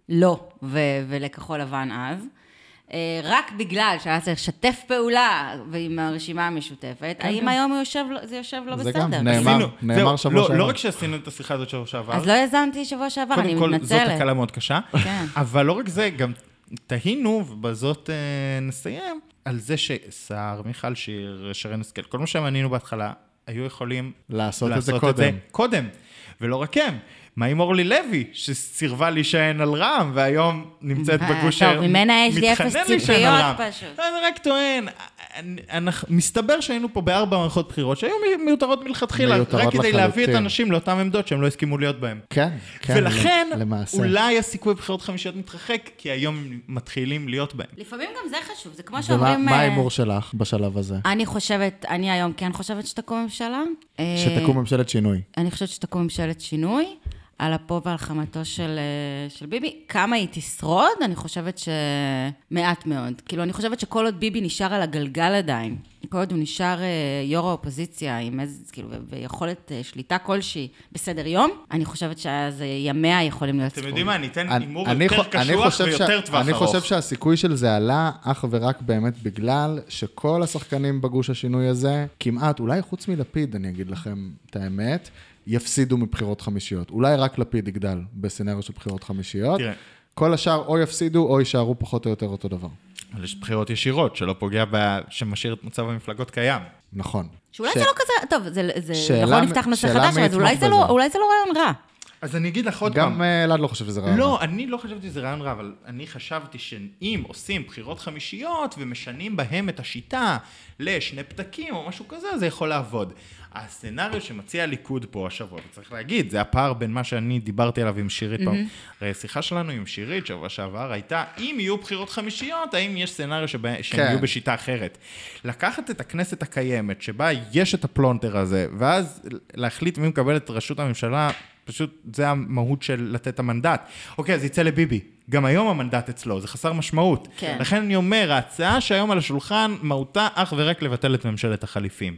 לו ו, ולכחול לבן אז, רק בגלל שהיה צריך לשתף פעולה עם הרשימה המשותפת, האם היום הוא יושב, זה יושב לו זה בסדר? גם נאמר. עשינו- נאמר זהו, שבוע לא- שעבר. לא רק שעשינו את השיחה הזאת שבוע שעבר, אז לא יזמתי שבוע שעבר, אני קודם כל, זאת מתנצלת. תקלה מאוד קשה. כן. אבל לא רק זה, גם תהינו, ובזאת אה, נסיים, על זה שסער, מיכל שיר, שרן השכל, כל מה שמנינו בהתחלה, היו יכולים לעשות את זה קודם. קודם. ולא רק הם. מה עם אורלי לוי, שסירבה להישען על רע"מ, והיום נמצאת אה, בגוש טוב, ממנה יש לי אפס מתחנן להישען ציפיות על רע"מ. פשוט. אני רק טוען, מסתבר שהיינו פה בארבע מערכות בחירות שהיו מיותרות מלכתחילה, רק כדי להביא את. האנשים לאותן עמדות שהם לא הסכימו להיות בהן. כן, כן. ולכן, למעשה. אולי הסיכוי בבחירות חמישיות מתרחק, כי היום הם מתחילים להיות בהם. לפעמים גם זה חשוב, זה כמו ומה שאומרים... מה אה, ההימור שלך בשלב הזה? אני חושבת, אני היום כן חושבת שתקום ממשלה. אה, שתקום ממשלת שינוי. אני חושבת שתקום ממשלת שינוי, על אפו ועל חמתו של, אה, של ביבי. כמה היא תשרוד? אני חושבת שמעט מאוד. כאילו, אני חושבת שכל עוד ביבי נשאר על הגלגל עדיין, כל עוד הוא נשאר אה, יו"ר האופוזיציה עם איזה, כאילו, ויכולת אה, שליטה כלשהי בסדר יום, אני חושבת שאז ימיה יכולים להיות אתם ספורים. יודעים מה, אני אתן אני- הימור אני יותר אני קשוח חושב ש- ויותר טווח אני ארוך. חושב שהסיכוי של זה עלה אך ורק באמת בגלל שכל השחקנים בגוש השינוי הזה, כמעט, אולי חוץ מלפיד, אני אגיד לכם את האמת, יפסידו מבחירות חמישיות. אולי רק לפיד יגדל בסצנריו של בחירות חמישיות. תראה. כל השאר או יפסידו או יישארו פחות או יותר אותו דבר. אבל יש בחירות ישירות, שלא פוגע, ב... שמשאיר את מצב המפלגות קיים. נכון. שאולי ש- זה לא כזה, טוב, זה, זה שאלה- נכון נפתח נושא חדש, אבל אולי זה, לא. אולי זה לא רעיון רע. אז אני אגיד לך עוד פעם. גם אה, אלעד לא חושב שזה רעיון. לא, אני לא חשבתי שזה רעיון רע, אבל אני חשבתי שאם עושים בחירות חמישיות ומשנים בהם את השיטה לשני פתקים או משהו כזה, זה יכול לעבוד. הסצנריו שמציע הליכוד פה השבוע, וצריך להגיד, זה הפער בין מה שאני דיברתי עליו עם שירית פעם. הרי השיחה שלנו עם שירית שבוע שעבר הייתה, אם יהיו בחירות חמישיות, האם יש סצנריו שבה, שהם כן. יהיו בשיטה אחרת. לקחת את הכנסת הקיימת, שבה יש את הפלונטר הזה, ואז להחליט מי מקבל את ראשות הממשלה, פשוט זה המהות של לתת את המנדט. אוקיי, אז יצא לביבי. גם היום המנדט אצלו, זה חסר משמעות. כן. לכן אני אומר, ההצעה שהיום על השולחן, מהותה אך ורק לבטל את ממשלת החליפים.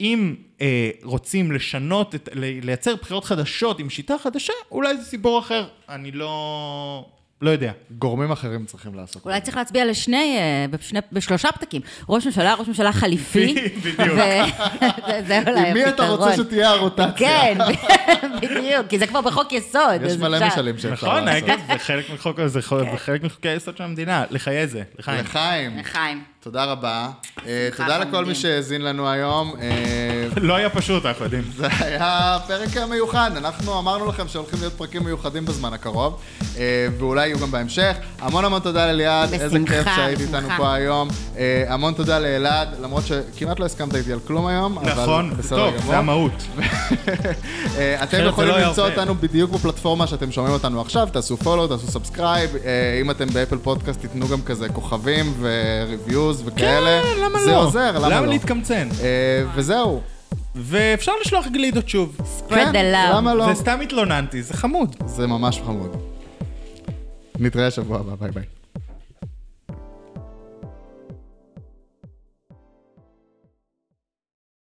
אם אה, רוצים לשנות, את, לייצר בחירות חדשות עם שיטה חדשה, אולי זה סיפור אחר. אני לא... לא יודע. גורמים אחרים צריכים לעשות. אולי צריך להצביע לשני, אה, בשני, בשלושה פתקים. ראש ממשלה, ראש ממשלה חליפי. בדיוק. זה אולי עם מי אתה רוצה הפתרון. שתהיה הרוטציה? כן, בדיוק, כי זה כבר בחוק יסוד. יש מלא אפשר. משאלים שאפשר נכון, לעשות. חלק מחוק, זה זה חלק מחוקי היסוד של המדינה. לחיי זה, לחיים. לחיים. תודה רבה. אה, תודה לכל. מי שהאזין לנו היום. אה, לא היה פשוט, אנחנו יודעים. זה היה פרק מיוחד, אנחנו אמרנו לכם שהולכים להיות פרקים מיוחדים בזמן הקרוב, אה, ואולי יהיו גם בהמשך. המון המון תודה לליעד, איזה כיף שהיית איתנו. פה היום. המון תודה לאלעד, למרות שכמעט לא הסכמת איתי על כלום היום, נכון, זה טוב. זה המהות. אתם יכולים לא למצוא. אותנו בדיוק בפלטפורמה שאתם שומעים אותנו עכשיו, תעשו follow, תעשו subscribe, אם אתם ב Apple Podcast תיתנו גם כזה כוכבים ו reviews וכאלה. כן, למה זה לא? עוזר, למה למה לא? להתקמצן? אה, וזהו. ואפשר לשלוח גלידות שוב. spread כן, the love. למה לא? זה סתם התלוננתי, זה חמוד. זה ממש חמוד. נתראה שבוע הבא, ביי ביי.